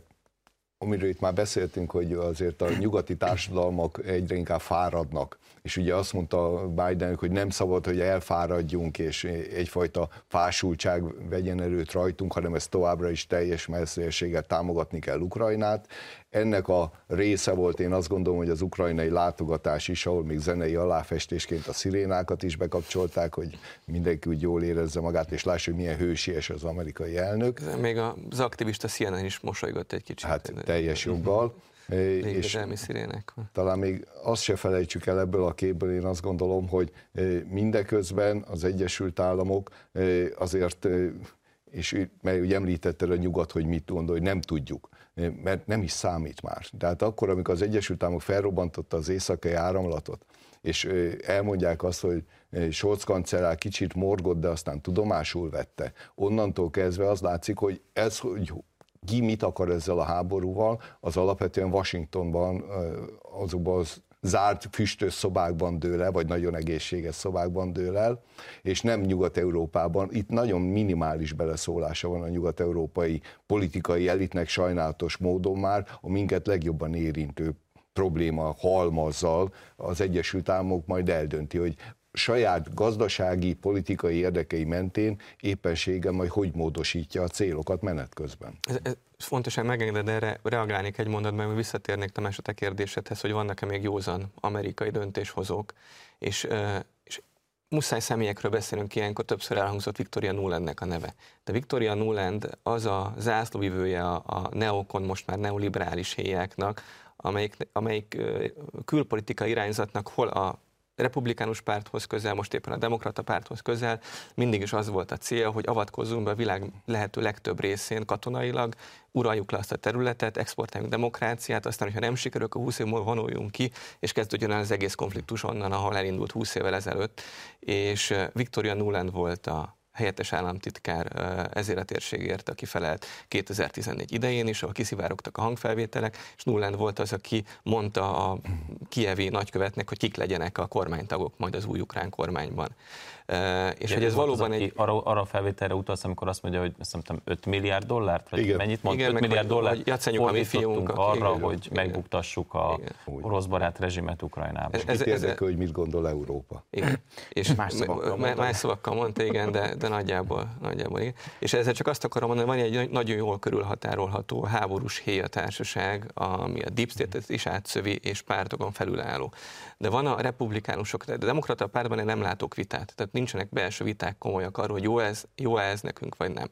amiről itt már beszéltünk, hogy azért a nyugati társadalmak egyre inkább fáradnak, és ugye azt mondta Biden, hogy nem szabad, hogy elfáradjunk, és egyfajta fásultság vegyen erőt rajtunk, hanem ezt továbbra is teljes messzélséggel támogatni kell Ukrajnát. Ennek a része volt, én azt gondolom, hogy az ukrajnai látogatás is, ahol még zenei aláfestésként a szirénákat is bekapcsolták, hogy mindenki úgy jól érezze magát, és lássa, hogy milyen hősies az amerikai elnök. Még az aktivista CNN is mosolygott egy kicsit. Hát teljes joggal. És szirének. Talán még azt se felejtsük el ebből a képből, én azt gondolom, hogy mindeközben az Egyesült Államok azért, és mert ugye említetted a nyugat, hogy mit gondol, hogy nem tudjuk mert nem is számít már. Tehát akkor, amikor az Egyesült Államok felrobbantotta az éjszakai áramlatot, és elmondják azt, hogy Scholz kancellár kicsit morgott, de aztán tudomásul vette. Onnantól kezdve az látszik, hogy ez, hogy ki mit akar ezzel a háborúval, az alapvetően Washingtonban, azokban az zárt füstös szobákban dől el, vagy nagyon egészséges szobákban dől el, és nem Nyugat-Európában. Itt nagyon minimális beleszólása van a nyugat-európai politikai elitnek sajnálatos módon már, a minket legjobban érintő probléma halmazzal az Egyesült Államok majd eldönti, hogy saját gazdasági, politikai érdekei mentén éppenséggel majd hogy módosítja a célokat menet közben. Ez, ez fontosan megengeded, erre reagálnék egy mondatban, mert visszatérnék Tamás a te kérdésedhez, hogy vannak-e még józan amerikai döntéshozók, és, és muszáj személyekről beszélünk ilyenkor, többször elhangzott Victoria Nulandnek a neve. De Victoria Nuland az a zászlóvivője a, a neokon, most már neoliberális héjáknak, amelyik, amelyik külpolitikai irányzatnak hol a republikánus párthoz közel, most éppen a demokrata párthoz közel, mindig is az volt a cél, hogy avatkozzunk be a világ lehető legtöbb részén katonailag, uraljuk le azt a területet, exportáljunk demokráciát, aztán, hogyha nem sikerül, akkor 20 év múlva vonuljunk ki, és kezdődjön el az egész konfliktus onnan, ahol elindult 20 évvel ezelőtt. És Victoria Nuland volt a helyettes államtitkár ezért a térségért, aki felelt 2014 idején is, ahol kiszivárogtak a hangfelvételek, és Nuland volt az, aki mondta a kievi nagykövetnek, hogy kik legyenek a kormánytagok majd az új ukrán kormányban. És hogy ez valóban egy... Arra, arra a felvételre utalsz, amikor azt mondja, hogy azt mondtam, 5 milliárd dollárt, vagy Igen. mennyit mond? Igen, 5 milliárd dollárt fordítottunk arra, igen, hogy igen. megbuktassuk a igen. orosz barát rezsimet Ukrajnában. Ez, ez, ez, érdekel, hogy mit gondol Európa. Igen. És más szavakkal, mondta, más szavakkal mondta, igen, de, de nagyjából, nagyjából igen. És ezzel csak azt akarom mondani, van egy nagyon jól körülhatárolható háborús héjatársaság, ami a Deep State-et is átszövi, és pártokon felülálló. De van a republikánusok, de a demokrata pártban én nem látok vitát. Tehát nincsenek belső viták komolyak arról, hogy jó ez, jó ez nekünk, vagy nem.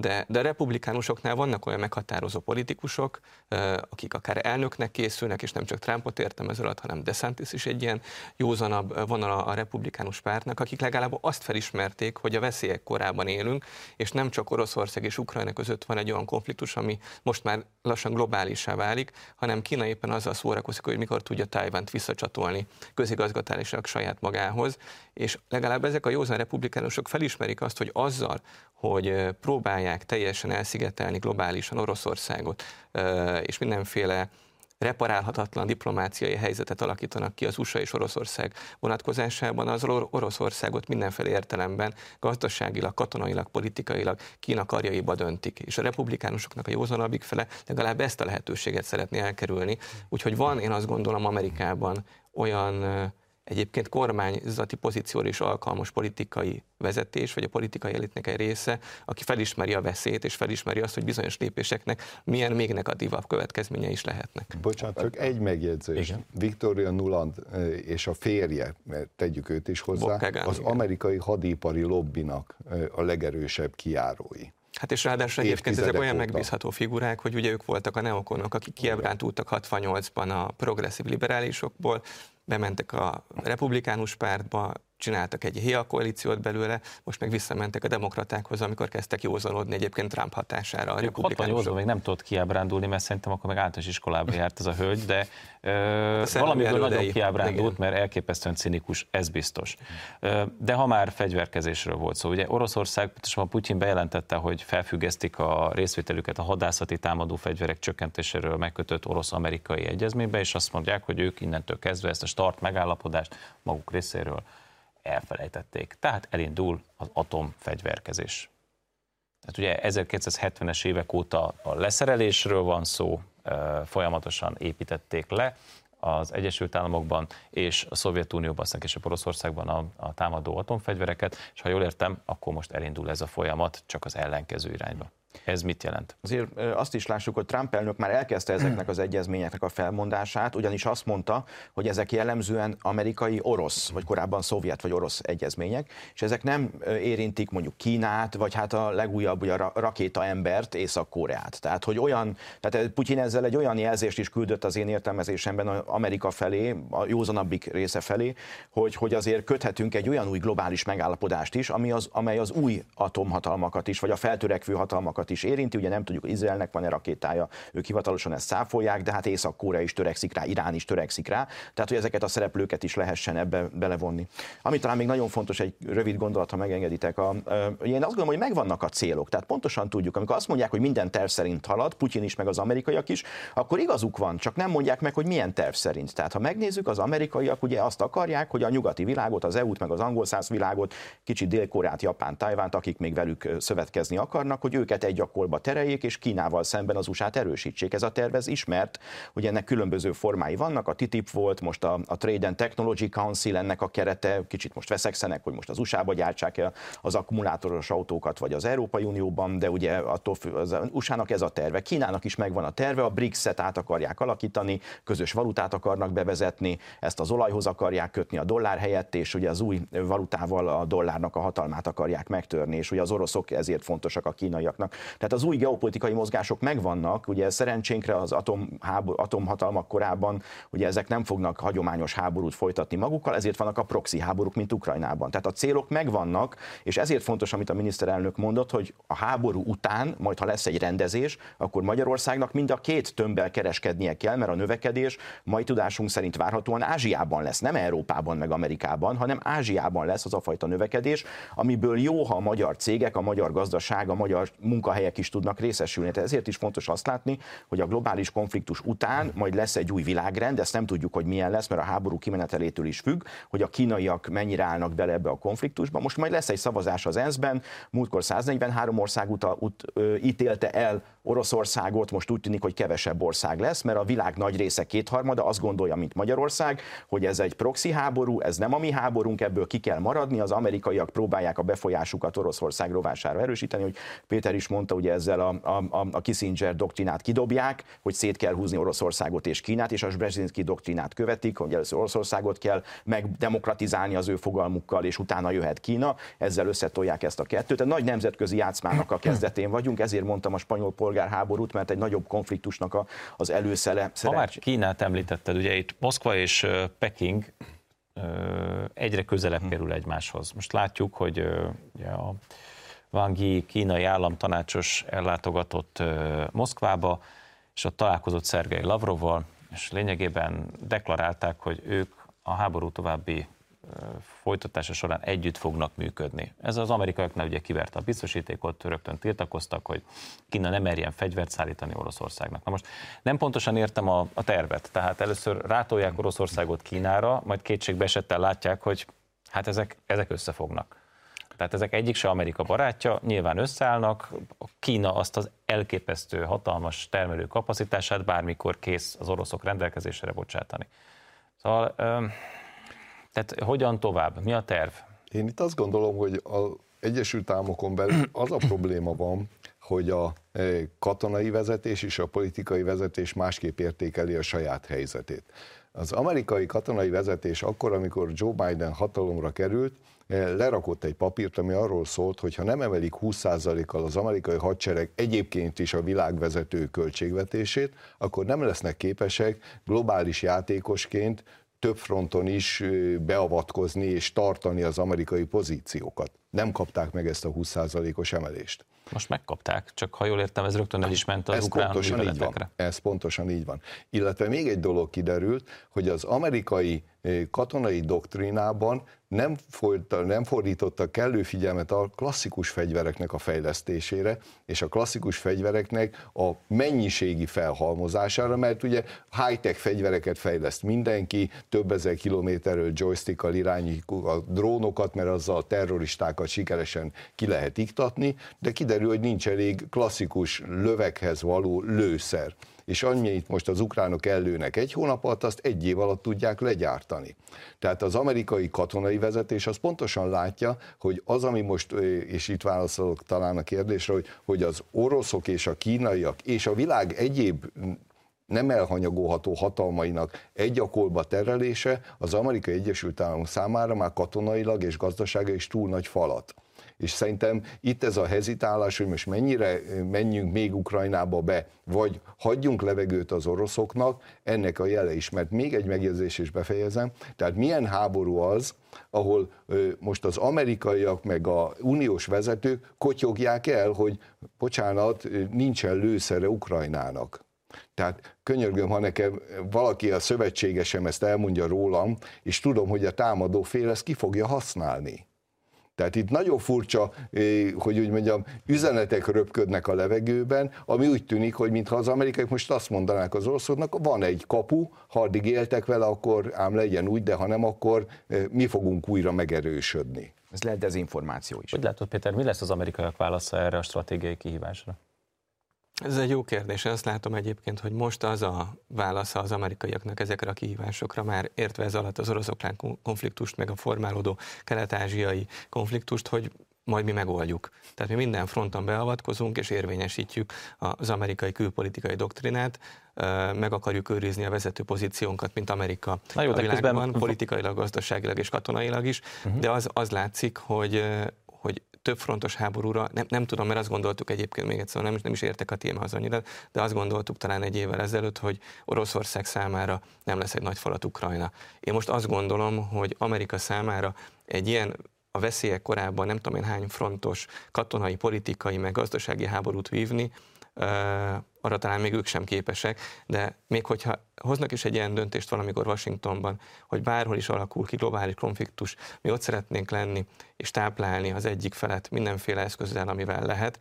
De, de a republikánusoknál vannak olyan meghatározó politikusok, akik akár elnöknek készülnek, és nem csak Trumpot értem ez alatt, hanem DeSantis is egy ilyen józanabb vonal a republikánus pártnak, akik legalább azt felismerték, hogy a veszélyek korában élünk, és nem csak Oroszország és Ukrajna között van egy olyan konfliktus, ami most már lassan globálisá válik, hanem Kína éppen azzal szórakozik, hogy mikor tudja Tájvánt visszacsatolni közigazgatásilag saját magához, és legalább ezek a józan republikánusok felismerik azt, hogy azzal, hogy próbálják teljesen elszigetelni globálisan Oroszországot, és mindenféle reparálhatatlan diplomáciai helyzetet alakítanak ki az USA és Oroszország vonatkozásában, az Oroszországot mindenféle értelemben gazdaságilag, katonailag, politikailag Kína karjaiba döntik. És a republikánusoknak a józanabbik fele legalább ezt a lehetőséget szeretné elkerülni. Úgyhogy van, én azt gondolom, Amerikában olyan egyébként kormányzati pozícióra is alkalmas politikai vezetés, vagy a politikai elitnek egy része, aki felismeri a veszélyt, és felismeri azt, hogy bizonyos lépéseknek milyen még negatívabb következménye is lehetnek. Bocsánat, csak egy megjegyzés. Igen. Victoria Nuland eh, és a férje, mert tegyük őt is hozzá, Bokkagán, az igen. amerikai hadipari lobbinak eh, a legerősebb kiárói. Hát és ráadásul egyébként ezek olyan megbízható figurák, hogy ugye ők voltak a neokonok, akik kiebrántultak 68-ban a progresszív liberálisokból, bementek a republikánus pártba, csináltak egy HIA koalíciót belőle, most meg visszamentek a demokratákhoz, amikor kezdtek józanodni egyébként Trump hatására a republikánusok. még nem tudott kiábrándulni, mert szerintem akkor meg általános iskolába járt ez a hölgy, de ö, valamiből nagyon kiábrándult, igen. mert elképesztően cinikus, ez biztos. Ö, de ha már fegyverkezésről volt szó, ugye Oroszország, pontosan Putyin bejelentette, hogy felfüggesztik a részvételüket a hadászati támadó fegyverek csökkentéséről megkötött orosz-amerikai egyezménybe, és azt mondják, hogy ők innentől kezdve ezt a start megállapodást maguk részéről elfelejtették. Tehát elindul az atomfegyverkezés. Tehát ugye 1970-es évek óta a leszerelésről van szó, folyamatosan építették le az Egyesült Államokban és a Szovjetunióban, aztán később Oroszországban a, a támadó atomfegyvereket, és ha jól értem, akkor most elindul ez a folyamat csak az ellenkező irányba. Ez mit jelent? Azért azt is lássuk, hogy Trump elnök már elkezdte ezeknek az egyezményeknek a felmondását, ugyanis azt mondta, hogy ezek jellemzően amerikai, orosz, vagy korábban szovjet vagy orosz egyezmények, és ezek nem érintik mondjuk Kínát, vagy hát a legújabb ugye a rakéta embert, Észak-Koreát. Tehát, hogy olyan, tehát Putyin ezzel egy olyan jelzést is küldött az én értelmezésemben Amerika felé, a józanabbik része felé, hogy, hogy azért köthetünk egy olyan új globális megállapodást is, ami az, amely az új atomhatalmakat is, vagy a feltörekvő hatalmakat is érinti, ugye nem tudjuk, Izraelnek van-e rakétája, ők hivatalosan ezt száfolják, de hát Észak-Korea is törekszik rá, Irán is törekszik rá, tehát hogy ezeket a szereplőket is lehessen ebbe belevonni. Ami talán még nagyon fontos, egy rövid gondolat, ha megengeditek, a, én azt gondolom, hogy megvannak a célok, tehát pontosan tudjuk, amikor azt mondják, hogy minden terv szerint halad, Putyin is, meg az amerikaiak is, akkor igazuk van, csak nem mondják meg, hogy milyen terv szerint. Tehát ha megnézzük, az amerikaiak ugye azt akarják, hogy a nyugati világot, az EU-t, meg az angol száz világot, kicsit Dél-Koreát, Japán, Tajvánt, akik még velük szövetkezni akarnak, hogy őket egy gyakorba tereljék, és Kínával szemben az USA-t erősítsék. Ez a terv ez ismert, hogy ennek különböző formái vannak, a TTIP volt, most a, a Trade and Technology Council ennek a kerete, kicsit most veszekszenek, hogy most az USA-ba gyártsák az akkumulátoros autókat, vagy az Európai Unióban, de ugye attól fő, az USA-nak ez a terve. Kínának is megvan a terve, a BRICS-et át akarják alakítani, közös valutát akarnak bevezetni, ezt az olajhoz akarják kötni a dollár helyett, és ugye az új valutával a dollárnak a hatalmát akarják megtörni, és ugye az oroszok ezért fontosak a kínaiaknak. Tehát az új geopolitikai mozgások megvannak, ugye szerencsénkre az atom, háború, atomhatalmak korában, ugye ezek nem fognak hagyományos háborút folytatni magukkal, ezért vannak a proxy háborúk, mint Ukrajnában. Tehát a célok megvannak, és ezért fontos, amit a miniszterelnök mondott, hogy a háború után, majd ha lesz egy rendezés, akkor Magyarországnak mind a két tömbbel kereskednie kell, mert a növekedés mai tudásunk szerint várhatóan Ázsiában lesz, nem Európában meg Amerikában, hanem Ázsiában lesz az a fajta növekedés, amiből jó, ha a magyar cégek, a magyar gazdaság, a magyar munka munkahelyek is tudnak részesülni. Tehát ezért is fontos azt látni, hogy a globális konfliktus után majd lesz egy új világrend, ezt nem tudjuk, hogy milyen lesz, mert a háború kimenetelétől is függ, hogy a kínaiak mennyire állnak bele ebbe a konfliktusba. Most majd lesz egy szavazás az ENSZ-ben, múltkor 143 ország ut- ut- ítélte el Oroszországot, most úgy tűnik, hogy kevesebb ország lesz, mert a világ nagy része kétharmada azt gondolja, mint Magyarország, hogy ez egy proxy háború, ez nem a mi háborunk, ebből ki kell maradni, az amerikaiak próbálják a befolyásukat Oroszország rovására erősíteni, hogy Péter is mondta, hogy ezzel a, a, a Kissinger doktrinát kidobják, hogy szét kell húzni Oroszországot és Kínát, és a Brzezinski doktrinát követik, hogy először Oroszországot kell megdemokratizálni az ő fogalmukkal, és utána jöhet Kína, ezzel összetolják ezt a kettőt. Tehát nagy nemzetközi játszmának a kezdetén vagyunk, ezért mondtam a spanyol polgárháborút, mert egy nagyobb konfliktusnak a, az előszele. Ha már Kínát említetted, ugye itt Moszkva és Peking egyre közelebb hm. kerül egymáshoz. Most látjuk, hogy ugye a Wang Yi kínai államtanácsos ellátogatott Moszkvába, és ott találkozott Szergei Lavrovval, és lényegében deklarálták, hogy ők a háború további folytatása során együtt fognak működni. Ez az amerikaiaknál ugye kiverte a biztosítékot, rögtön tiltakoztak, hogy Kína nem merjen fegyvert szállítani Oroszországnak. Na most nem pontosan értem a, a tervet, tehát először rátolják Oroszországot Kínára, majd kétségbe esettel látják, hogy hát ezek, ezek összefognak. Tehát ezek egyik se Amerika barátja, nyilván összeállnak, Kína azt az elképesztő hatalmas termelő kapacitását bármikor kész az oroszok rendelkezésre bocsátani. Szóval tehát hogyan tovább? Mi a terv? Én itt azt gondolom, hogy az Egyesült Államokon belül az a probléma van, hogy a e, katonai vezetés és a politikai vezetés másképp értékeli a saját helyzetét. Az amerikai katonai vezetés akkor, amikor Joe Biden hatalomra került, e, lerakott egy papírt, ami arról szólt, hogy ha nem emelik 20%-kal az amerikai hadsereg egyébként is a világvezető költségvetését, akkor nem lesznek képesek globális játékosként több fronton is beavatkozni és tartani az amerikai pozíciókat. Nem kapták meg ezt a 20%-os emelést. Most megkapták, csak ha jól értem, ez rögtön el is ment az ez ukrán pontosan így van. Ez pontosan így van. Illetve még egy dolog kiderült, hogy az amerikai katonai doktrinában nem, folyta, nem fordította kellő figyelmet a klasszikus fegyvereknek a fejlesztésére, és a klasszikus fegyvereknek a mennyiségi felhalmozására, mert ugye high-tech fegyvereket fejleszt mindenki, több ezer kilométerről joystickkal irányítjuk a drónokat, mert azzal a terroristákat sikeresen ki lehet iktatni, de kiderül, hogy nincs elég klasszikus lövekhez való lőszer és annyit most az ukránok ellőnek egy hónap alatt, azt egy év alatt tudják legyártani. Tehát az amerikai katonai vezetés az pontosan látja, hogy az, ami most, és itt válaszolok talán a kérdésre, hogy, hogy az oroszok és a kínaiak és a világ egyéb nem elhanyagolható hatalmainak egy akolba terelése az Amerikai Egyesült Államok számára már katonailag és gazdasága is túl nagy falat. És szerintem itt ez a hezitálás, hogy most mennyire menjünk még Ukrajnába be, vagy hagyjunk levegőt az oroszoknak, ennek a jele is. Mert még egy megjegyzés is befejezem, tehát milyen háború az, ahol most az amerikaiak meg a uniós vezetők kotyogják el, hogy bocsánat, nincsen lőszere Ukrajnának. Tehát könyörgöm, ha nekem valaki a szövetségesem ezt elmondja rólam, és tudom, hogy a támadó fél ezt ki fogja használni. Tehát itt nagyon furcsa, eh, hogy úgy mondjam, üzenetek röpködnek a levegőben, ami úgy tűnik, hogy mintha az amerikaiak most azt mondanák az oroszoknak, van egy kapu, ha addig éltek vele, akkor ám legyen úgy, de ha nem, akkor eh, mi fogunk újra megerősödni. Ez lehet dezinformáció is. Hogy látod, Péter, mi lesz az amerikaiak válasza erre a stratégiai kihívásra? Ez egy jó kérdés. Azt látom egyébként, hogy most az a válasza az amerikaiaknak ezekre a kihívásokra, már értve ez alatt az orosz-okrán konfliktust, meg a formálódó kelet-ázsiai konfliktust, hogy majd mi megoldjuk. Tehát mi minden fronton beavatkozunk és érvényesítjük az amerikai külpolitikai doktrinát, meg akarjuk őrizni a vezető pozíciónkat, mint Amerika Na jó, a világban, közben... politikailag, gazdaságilag és katonailag is, uh-huh. de az, az látszik, hogy több frontos háborúra, nem, nem tudom, mert azt gondoltuk egyébként még egyszer, nem, nem is értek a témához annyira, de azt gondoltuk talán egy évvel ezelőtt, hogy Oroszország számára nem lesz egy nagy falat Ukrajna. Én most azt gondolom, hogy Amerika számára egy ilyen a veszélyek korábban nem tudom én hány frontos katonai, politikai, meg gazdasági háborút vívni, arra talán még ők sem képesek, de még hogyha hoznak is egy ilyen döntést valamikor Washingtonban, hogy bárhol is alakul ki globális konfliktus, mi ott szeretnénk lenni és táplálni az egyik felet mindenféle eszközzel, amivel lehet,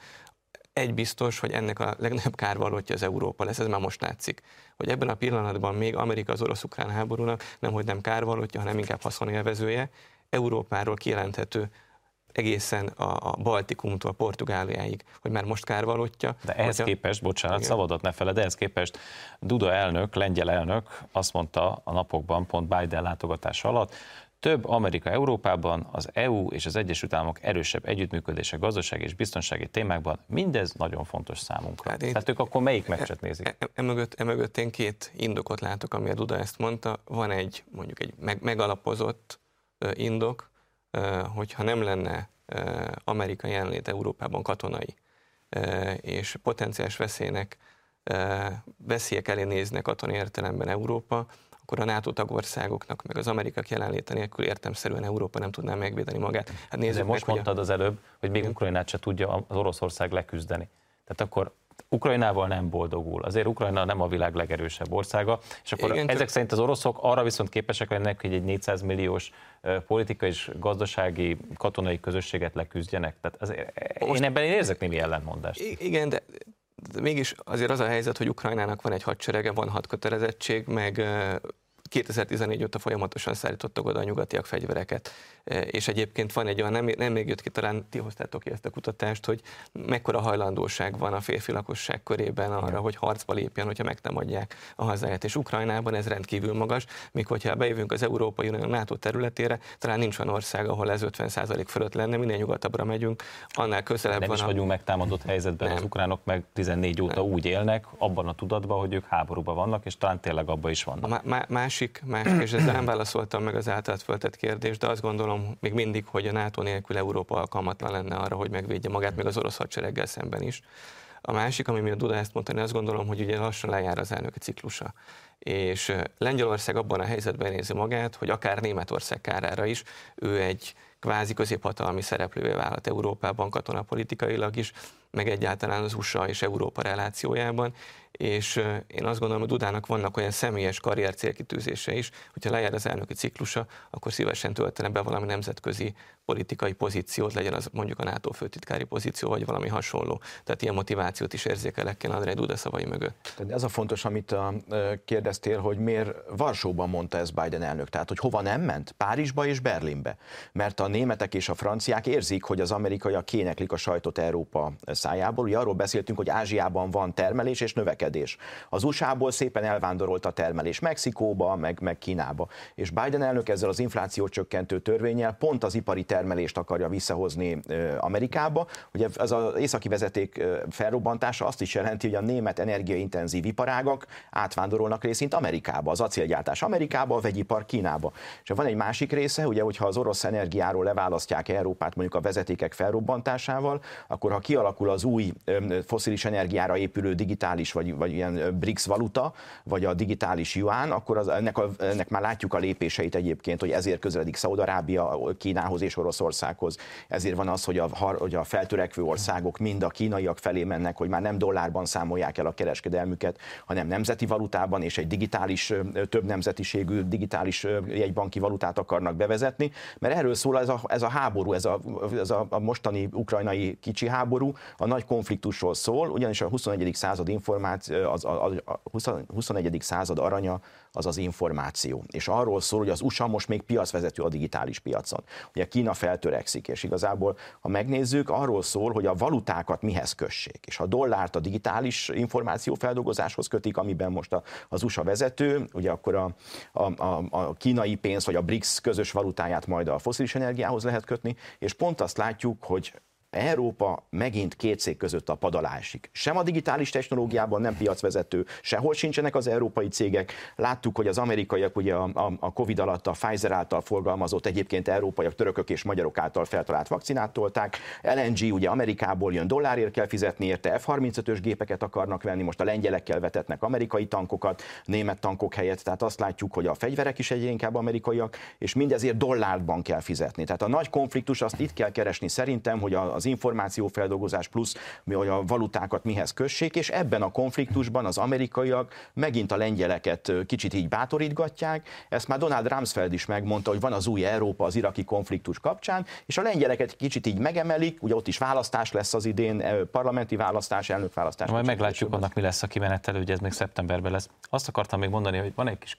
egy biztos, hogy ennek a legnagyobb kárvalótja az Európa lesz, ez már most látszik. Hogy ebben a pillanatban még Amerika az orosz-ukrán háborúnak nem, hogy nem kárvalótja, hanem inkább haszonélvezője, Európáról kijelenthető egészen a, a Baltikumtól Portugáliáig, hogy már most kárvalótja. De ehhez hogyha... képest, bocsánat, igen. szabadat ne feled, ehhez képest Duda elnök, lengyel elnök azt mondta a napokban, pont Biden látogatása alatt, több Amerika Európában, az EU és az Egyesült Államok erősebb együttműködése gazdasági és biztonsági témákban, mindez nagyon fontos számunkra. Hát Tehát ők akkor melyik meccset nézik? Emögött e, e, e én két indokot látok, ami a Duda ezt mondta. Van egy mondjuk egy meg, megalapozott indok, hogyha nem lenne Amerika jelenlét Európában katonai, és potenciális veszélynek, veszélyek elé néznek katonai értelemben Európa, akkor a NATO tagországoknak, meg az amerikak jelenléte nélkül értemszerűen Európa nem tudná megvédeni magát. Hát nézzük De most meg, mondtad a... az előbb, hogy még Ukrajnát se tudja az Oroszország leküzdeni. Tehát akkor Ukrajnával nem boldogul. Azért Ukrajna nem a világ legerősebb országa, és akkor Igen, ezek szerint az oroszok arra viszont képesek lennek, hogy egy 400 milliós politikai és gazdasági, katonai közösséget leküzdjenek. Tehát azért, Most... én ebben én érzek némi ellentmondást. Igen, de de mégis azért az a helyzet, hogy Ukrajnának van egy hadserege, van hadkötelezettség, meg 2014 óta folyamatosan szállítottak oda a nyugatiak fegyvereket. E, és egyébként van egy olyan, nem, nem még jött ki, talán ti hoztátok ki ezt a kutatást, hogy mekkora hajlandóság van a férfi lakosság körében arra, Igen. hogy harcba lépjen, hogyha megtámadják a hazáját. És Ukrajnában ez rendkívül magas, míg hogyha bejövünk az Európai Unió NATO területére, talán nincs olyan ország, ahol ez 50% fölött lenne, minél nyugatabbra megyünk, annál közelebb nem van. Nem is a... vagyunk megtámadott helyzetben, nem. az ukránok meg 14 óta nem. úgy élnek, abban a tudatban, hogy ők háborúban vannak, és talán tényleg abban is vannak. A más másik, másik és ezzel nem válaszoltam meg az általát föltett kérdést, de azt gondolom még mindig, hogy a NATO nélkül Európa alkalmatlan lenne arra, hogy megvédje magát, még az orosz hadsereggel szemben is. A másik, ami miatt Duda ezt mondani, azt gondolom, hogy ugye lassan lejár az elnöki ciklusa. És Lengyelország abban a helyzetben nézi magát, hogy akár Németország kárára is, ő egy kvázi középhatalmi szereplővé vált Európában katonapolitikailag is, meg egyáltalán az USA és Európa relációjában, és én azt gondolom, hogy Dudának vannak olyan személyes karrier célkitűzése is, hogyha lejár az elnöki ciklusa, akkor szívesen töltene be valami nemzetközi politikai pozíciót, legyen az mondjuk a NATO főtitkári pozíció, vagy valami hasonló. Tehát ilyen motivációt is érzékelek kell Andrei Duda szavai mögött. Tehát ez a fontos, amit kérdeztél, hogy miért Varsóban mondta ez Biden elnök, tehát hogy hova nem ment? Párizsba és Berlinbe. Mert a németek és a franciák érzik, hogy az amerikaiak kéneklik a sajtot Európa szájából. Ugye arról beszéltünk, hogy Ázsiában van termelés és növekedés. Az USA-ból szépen elvándorolt a termelés Mexikóba, meg, meg Kínába. És Biden elnök ezzel az infláció csökkentő törvényel pont az ipari termelést akarja visszahozni Amerikába. Ugye ez az északi vezeték felrobbantása azt is jelenti, hogy a német energiaintenzív iparágak átvándorolnak részint Amerikába, az acélgyártás Amerikába, a vegyipar Kínába. És van egy másik része, ugye, hogyha az orosz energiáról leválasztják Európát mondjuk a vezetékek felrobbantásával, akkor ha kialakul az új foszilis energiára épülő digitális vagy, vagy ilyen BRICS valuta, vagy a digitális yuan, akkor az, ennek, a, ennek már látjuk a lépéseit egyébként, hogy ezért közeledik Szaudarábia Kínához és Oroszországhoz. Ezért van az, hogy a, hogy a feltörekvő országok mind a kínaiak felé mennek, hogy már nem dollárban számolják el a kereskedelmüket, hanem nemzeti valutában és egy digitális, több nemzetiségű digitális jegybanki valutát akarnak bevezetni, mert erről szól ez a, ez a háború, ez a, ez a, mostani ukrajnai kicsi háború, a nagy konfliktusról szól, ugyanis a 21. század információ, az, a, a 21. század aranya az az információ. És arról szól, hogy az USA most még piacvezető a digitális piacon. Ugye Kína feltörekszik, és igazából, ha megnézzük, arról szól, hogy a valutákat mihez kössék. És a dollárt a digitális információfeldolgozáshoz kötik, amiben most a, az USA vezető, ugye akkor a, a, a, a kínai pénz vagy a BRICS közös valutáját majd a foszilis energiához lehet kötni, és pont azt látjuk, hogy Európa megint két szék között a padalásig. Sem a digitális technológiában nem piacvezető, sehol sincsenek az európai cégek. Láttuk, hogy az amerikaiak ugye a, a, a Covid alatt a Pfizer által forgalmazott, egyébként európaiak, törökök és magyarok által feltalált vakcinát tolták. LNG ugye Amerikából jön, dollárért kell fizetni érte, F-35-ös gépeket akarnak venni, most a lengyelekkel vetetnek amerikai tankokat, német tankok helyett, tehát azt látjuk, hogy a fegyverek is egyre inkább amerikaiak, és mindezért dollárban kell fizetni. Tehát a nagy konfliktus azt itt kell keresni szerintem, hogy a az információfeldolgozás plusz, hogy a valutákat mihez kössék, és ebben a konfliktusban az amerikaiak megint a lengyeleket kicsit így bátorítgatják. Ezt már Donald Rumsfeld is megmondta, hogy van az új Európa az iraki konfliktus kapcsán, és a lengyeleket kicsit így megemelik, ugye ott is választás lesz az idén, parlamenti választás, elnökválasztás. Majd meglátjuk annak, mi lesz a kimenetelő, ugye ez még szeptemberben lesz. Azt akartam még mondani, hogy van egy kis,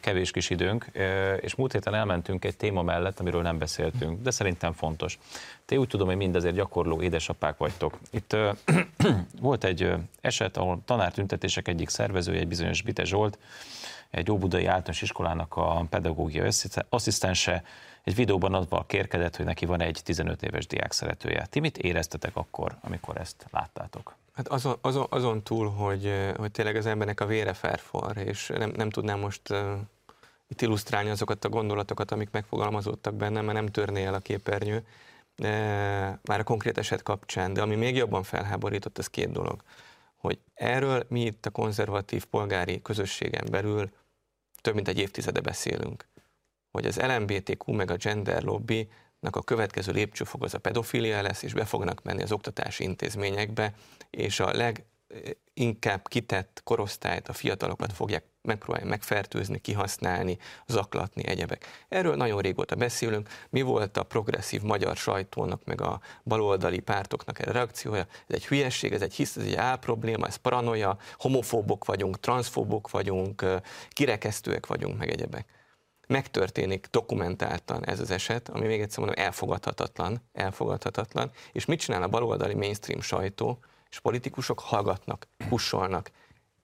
kevés kis időnk, és múlt héten elmentünk egy téma mellett, amiről nem beszéltünk, de szerintem fontos. Te úgy tudom, hogy mindezért gyakorló édesapák vagytok. Itt ö, volt egy eset, ahol tanártüntetések egyik szervezője, egy bizonyos Bite Zsolt, egy óbudai általános iskolának a pedagógia asszisztense egy videóban adva kérkedett, hogy neki van egy 15 éves diák szeretője. Ti mit éreztetek akkor, amikor ezt láttátok? Hát azon, azon, azon túl, hogy, hogy tényleg az embernek a vére felfor, és nem, nem tudnám most uh, itt illusztrálni azokat a gondolatokat, amik megfogalmazódtak bennem, mert nem törné el a képernyő, már a konkrét eset kapcsán. De ami még jobban felháborított, az két dolog. Hogy erről mi itt a konzervatív polgári közösségen belül több mint egy évtizede beszélünk. Hogy az LMBTQ meg a gender lobby a következő lépcsőfok az a pedofilia lesz, és be fognak menni az oktatási intézményekbe, és a leginkább kitett korosztályt, a fiatalokat fogják megpróbálni megfertőzni, kihasználni, zaklatni, egyebek. Erről nagyon régóta beszélünk. Mi volt a progresszív magyar sajtónak, meg a baloldali pártoknak a reakciója? Ez egy hülyesség, ez egy hisz, ez egy álprobléma, ez paranoia, homofóbok vagyunk, transzfóbok vagyunk, kirekesztőek vagyunk, meg egyebek megtörténik dokumentáltan ez az eset, ami még egyszer mondom elfogadhatatlan, elfogadhatatlan, és mit csinál a baloldali mainstream sajtó, és politikusok hallgatnak, kussolnak,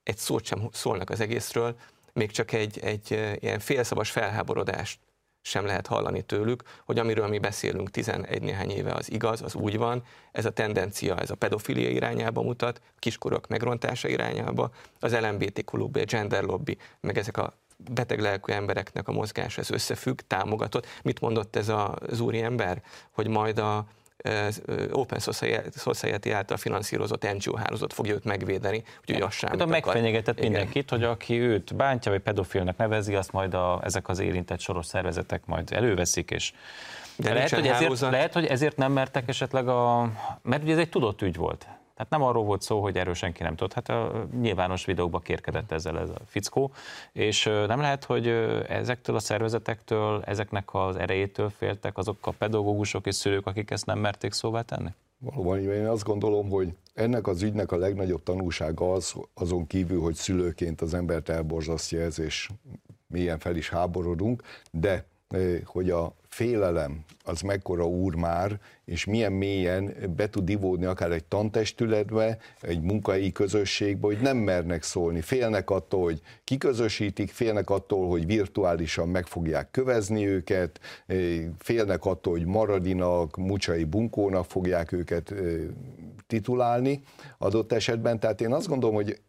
egy szót sem szólnak az egészről, még csak egy, egy ilyen félszavas felháborodást sem lehet hallani tőlük, hogy amiről mi beszélünk 11 néhány éve az igaz, az úgy van, ez a tendencia, ez a pedofilia irányába mutat, a kiskorok megrontása irányába, az LMBT lobby, a gender lobby, meg ezek a beteg lelkű embereknek a mozgása, ez összefügg, támogatott. Mit mondott ez az úri ember? Hogy majd a Open Society által finanszírozott NGO hálózat fogja őt megvédeni, úgyhogy az sem. De megfenyegetett mindenkit, hogy aki őt bántja, vagy pedofilnek nevezi, azt majd a, ezek az érintett soros szervezetek majd előveszik, és de lehet, hogy ezért, lehet, hogy ezért nem mertek esetleg a... Mert ugye ez egy tudott ügy volt. Tehát nem arról volt szó, hogy erről senki nem tudott. Hát a nyilvános videóba kérkedett ezzel ez a fickó, és nem lehet, hogy ezektől a szervezetektől, ezeknek az erejétől féltek azok a pedagógusok és szülők, akik ezt nem merték szóvá tenni? Valóban, én azt gondolom, hogy ennek az ügynek a legnagyobb tanulsága az, azon kívül, hogy szülőként az embert elborzasztja ez, és milyen fel is háborodunk, de hogy a félelem az mekkora úr már, és milyen mélyen be tud ivódni akár egy tantestületbe, egy munkai közösségbe, hogy nem mernek szólni. Félnek attól, hogy kiközösítik, félnek attól, hogy virtuálisan meg fogják kövezni őket, félnek attól, hogy maradinak, mucsai bunkónak fogják őket titulálni adott esetben. Tehát én azt gondolom, hogy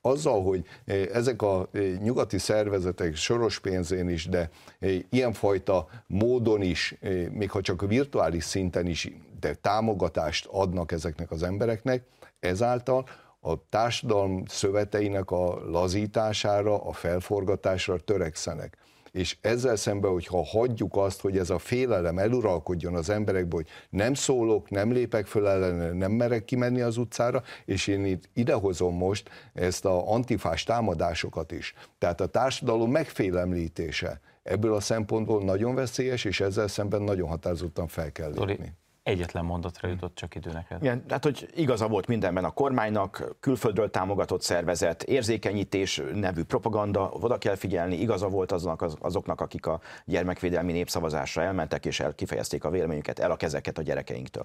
azzal, hogy eh, ezek a eh, nyugati szervezetek soros pénzén is, de eh, ilyenfajta módon is, még ha csak virtuális szinten is, de támogatást adnak ezeknek az embereknek, ezáltal a társadalom szöveteinek a lazítására, a felforgatásra törekszenek és ezzel szemben, hogyha hagyjuk azt, hogy ez a félelem eluralkodjon az emberekbe, hogy nem szólok, nem lépek föl ellene, nem merek kimenni az utcára, és én itt idehozom most ezt a antifás támadásokat is. Tehát a társadalom megfélemlítése ebből a szempontból nagyon veszélyes, és ezzel szemben nagyon határozottan fel kell lépni egyetlen mondatra jutott csak idő neked. Igen, tehát hogy igaza volt mindenben a kormánynak, külföldről támogatott szervezet, érzékenyítés nevű propaganda, oda kell figyelni, igaza volt azoknak, azoknak akik a gyermekvédelmi népszavazásra elmentek és el, kifejezték a véleményüket, el a kezeket a gyerekeinktől.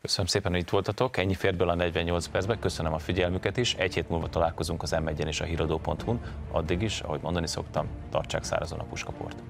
Köszönöm szépen, hogy itt voltatok. Ennyi fért a 48 percbe. Köszönöm a figyelmüket is. Egy hét múlva találkozunk az m és a híradó.hu-n. Addig is, ahogy mondani szoktam, tartsák szárazon a puskaport.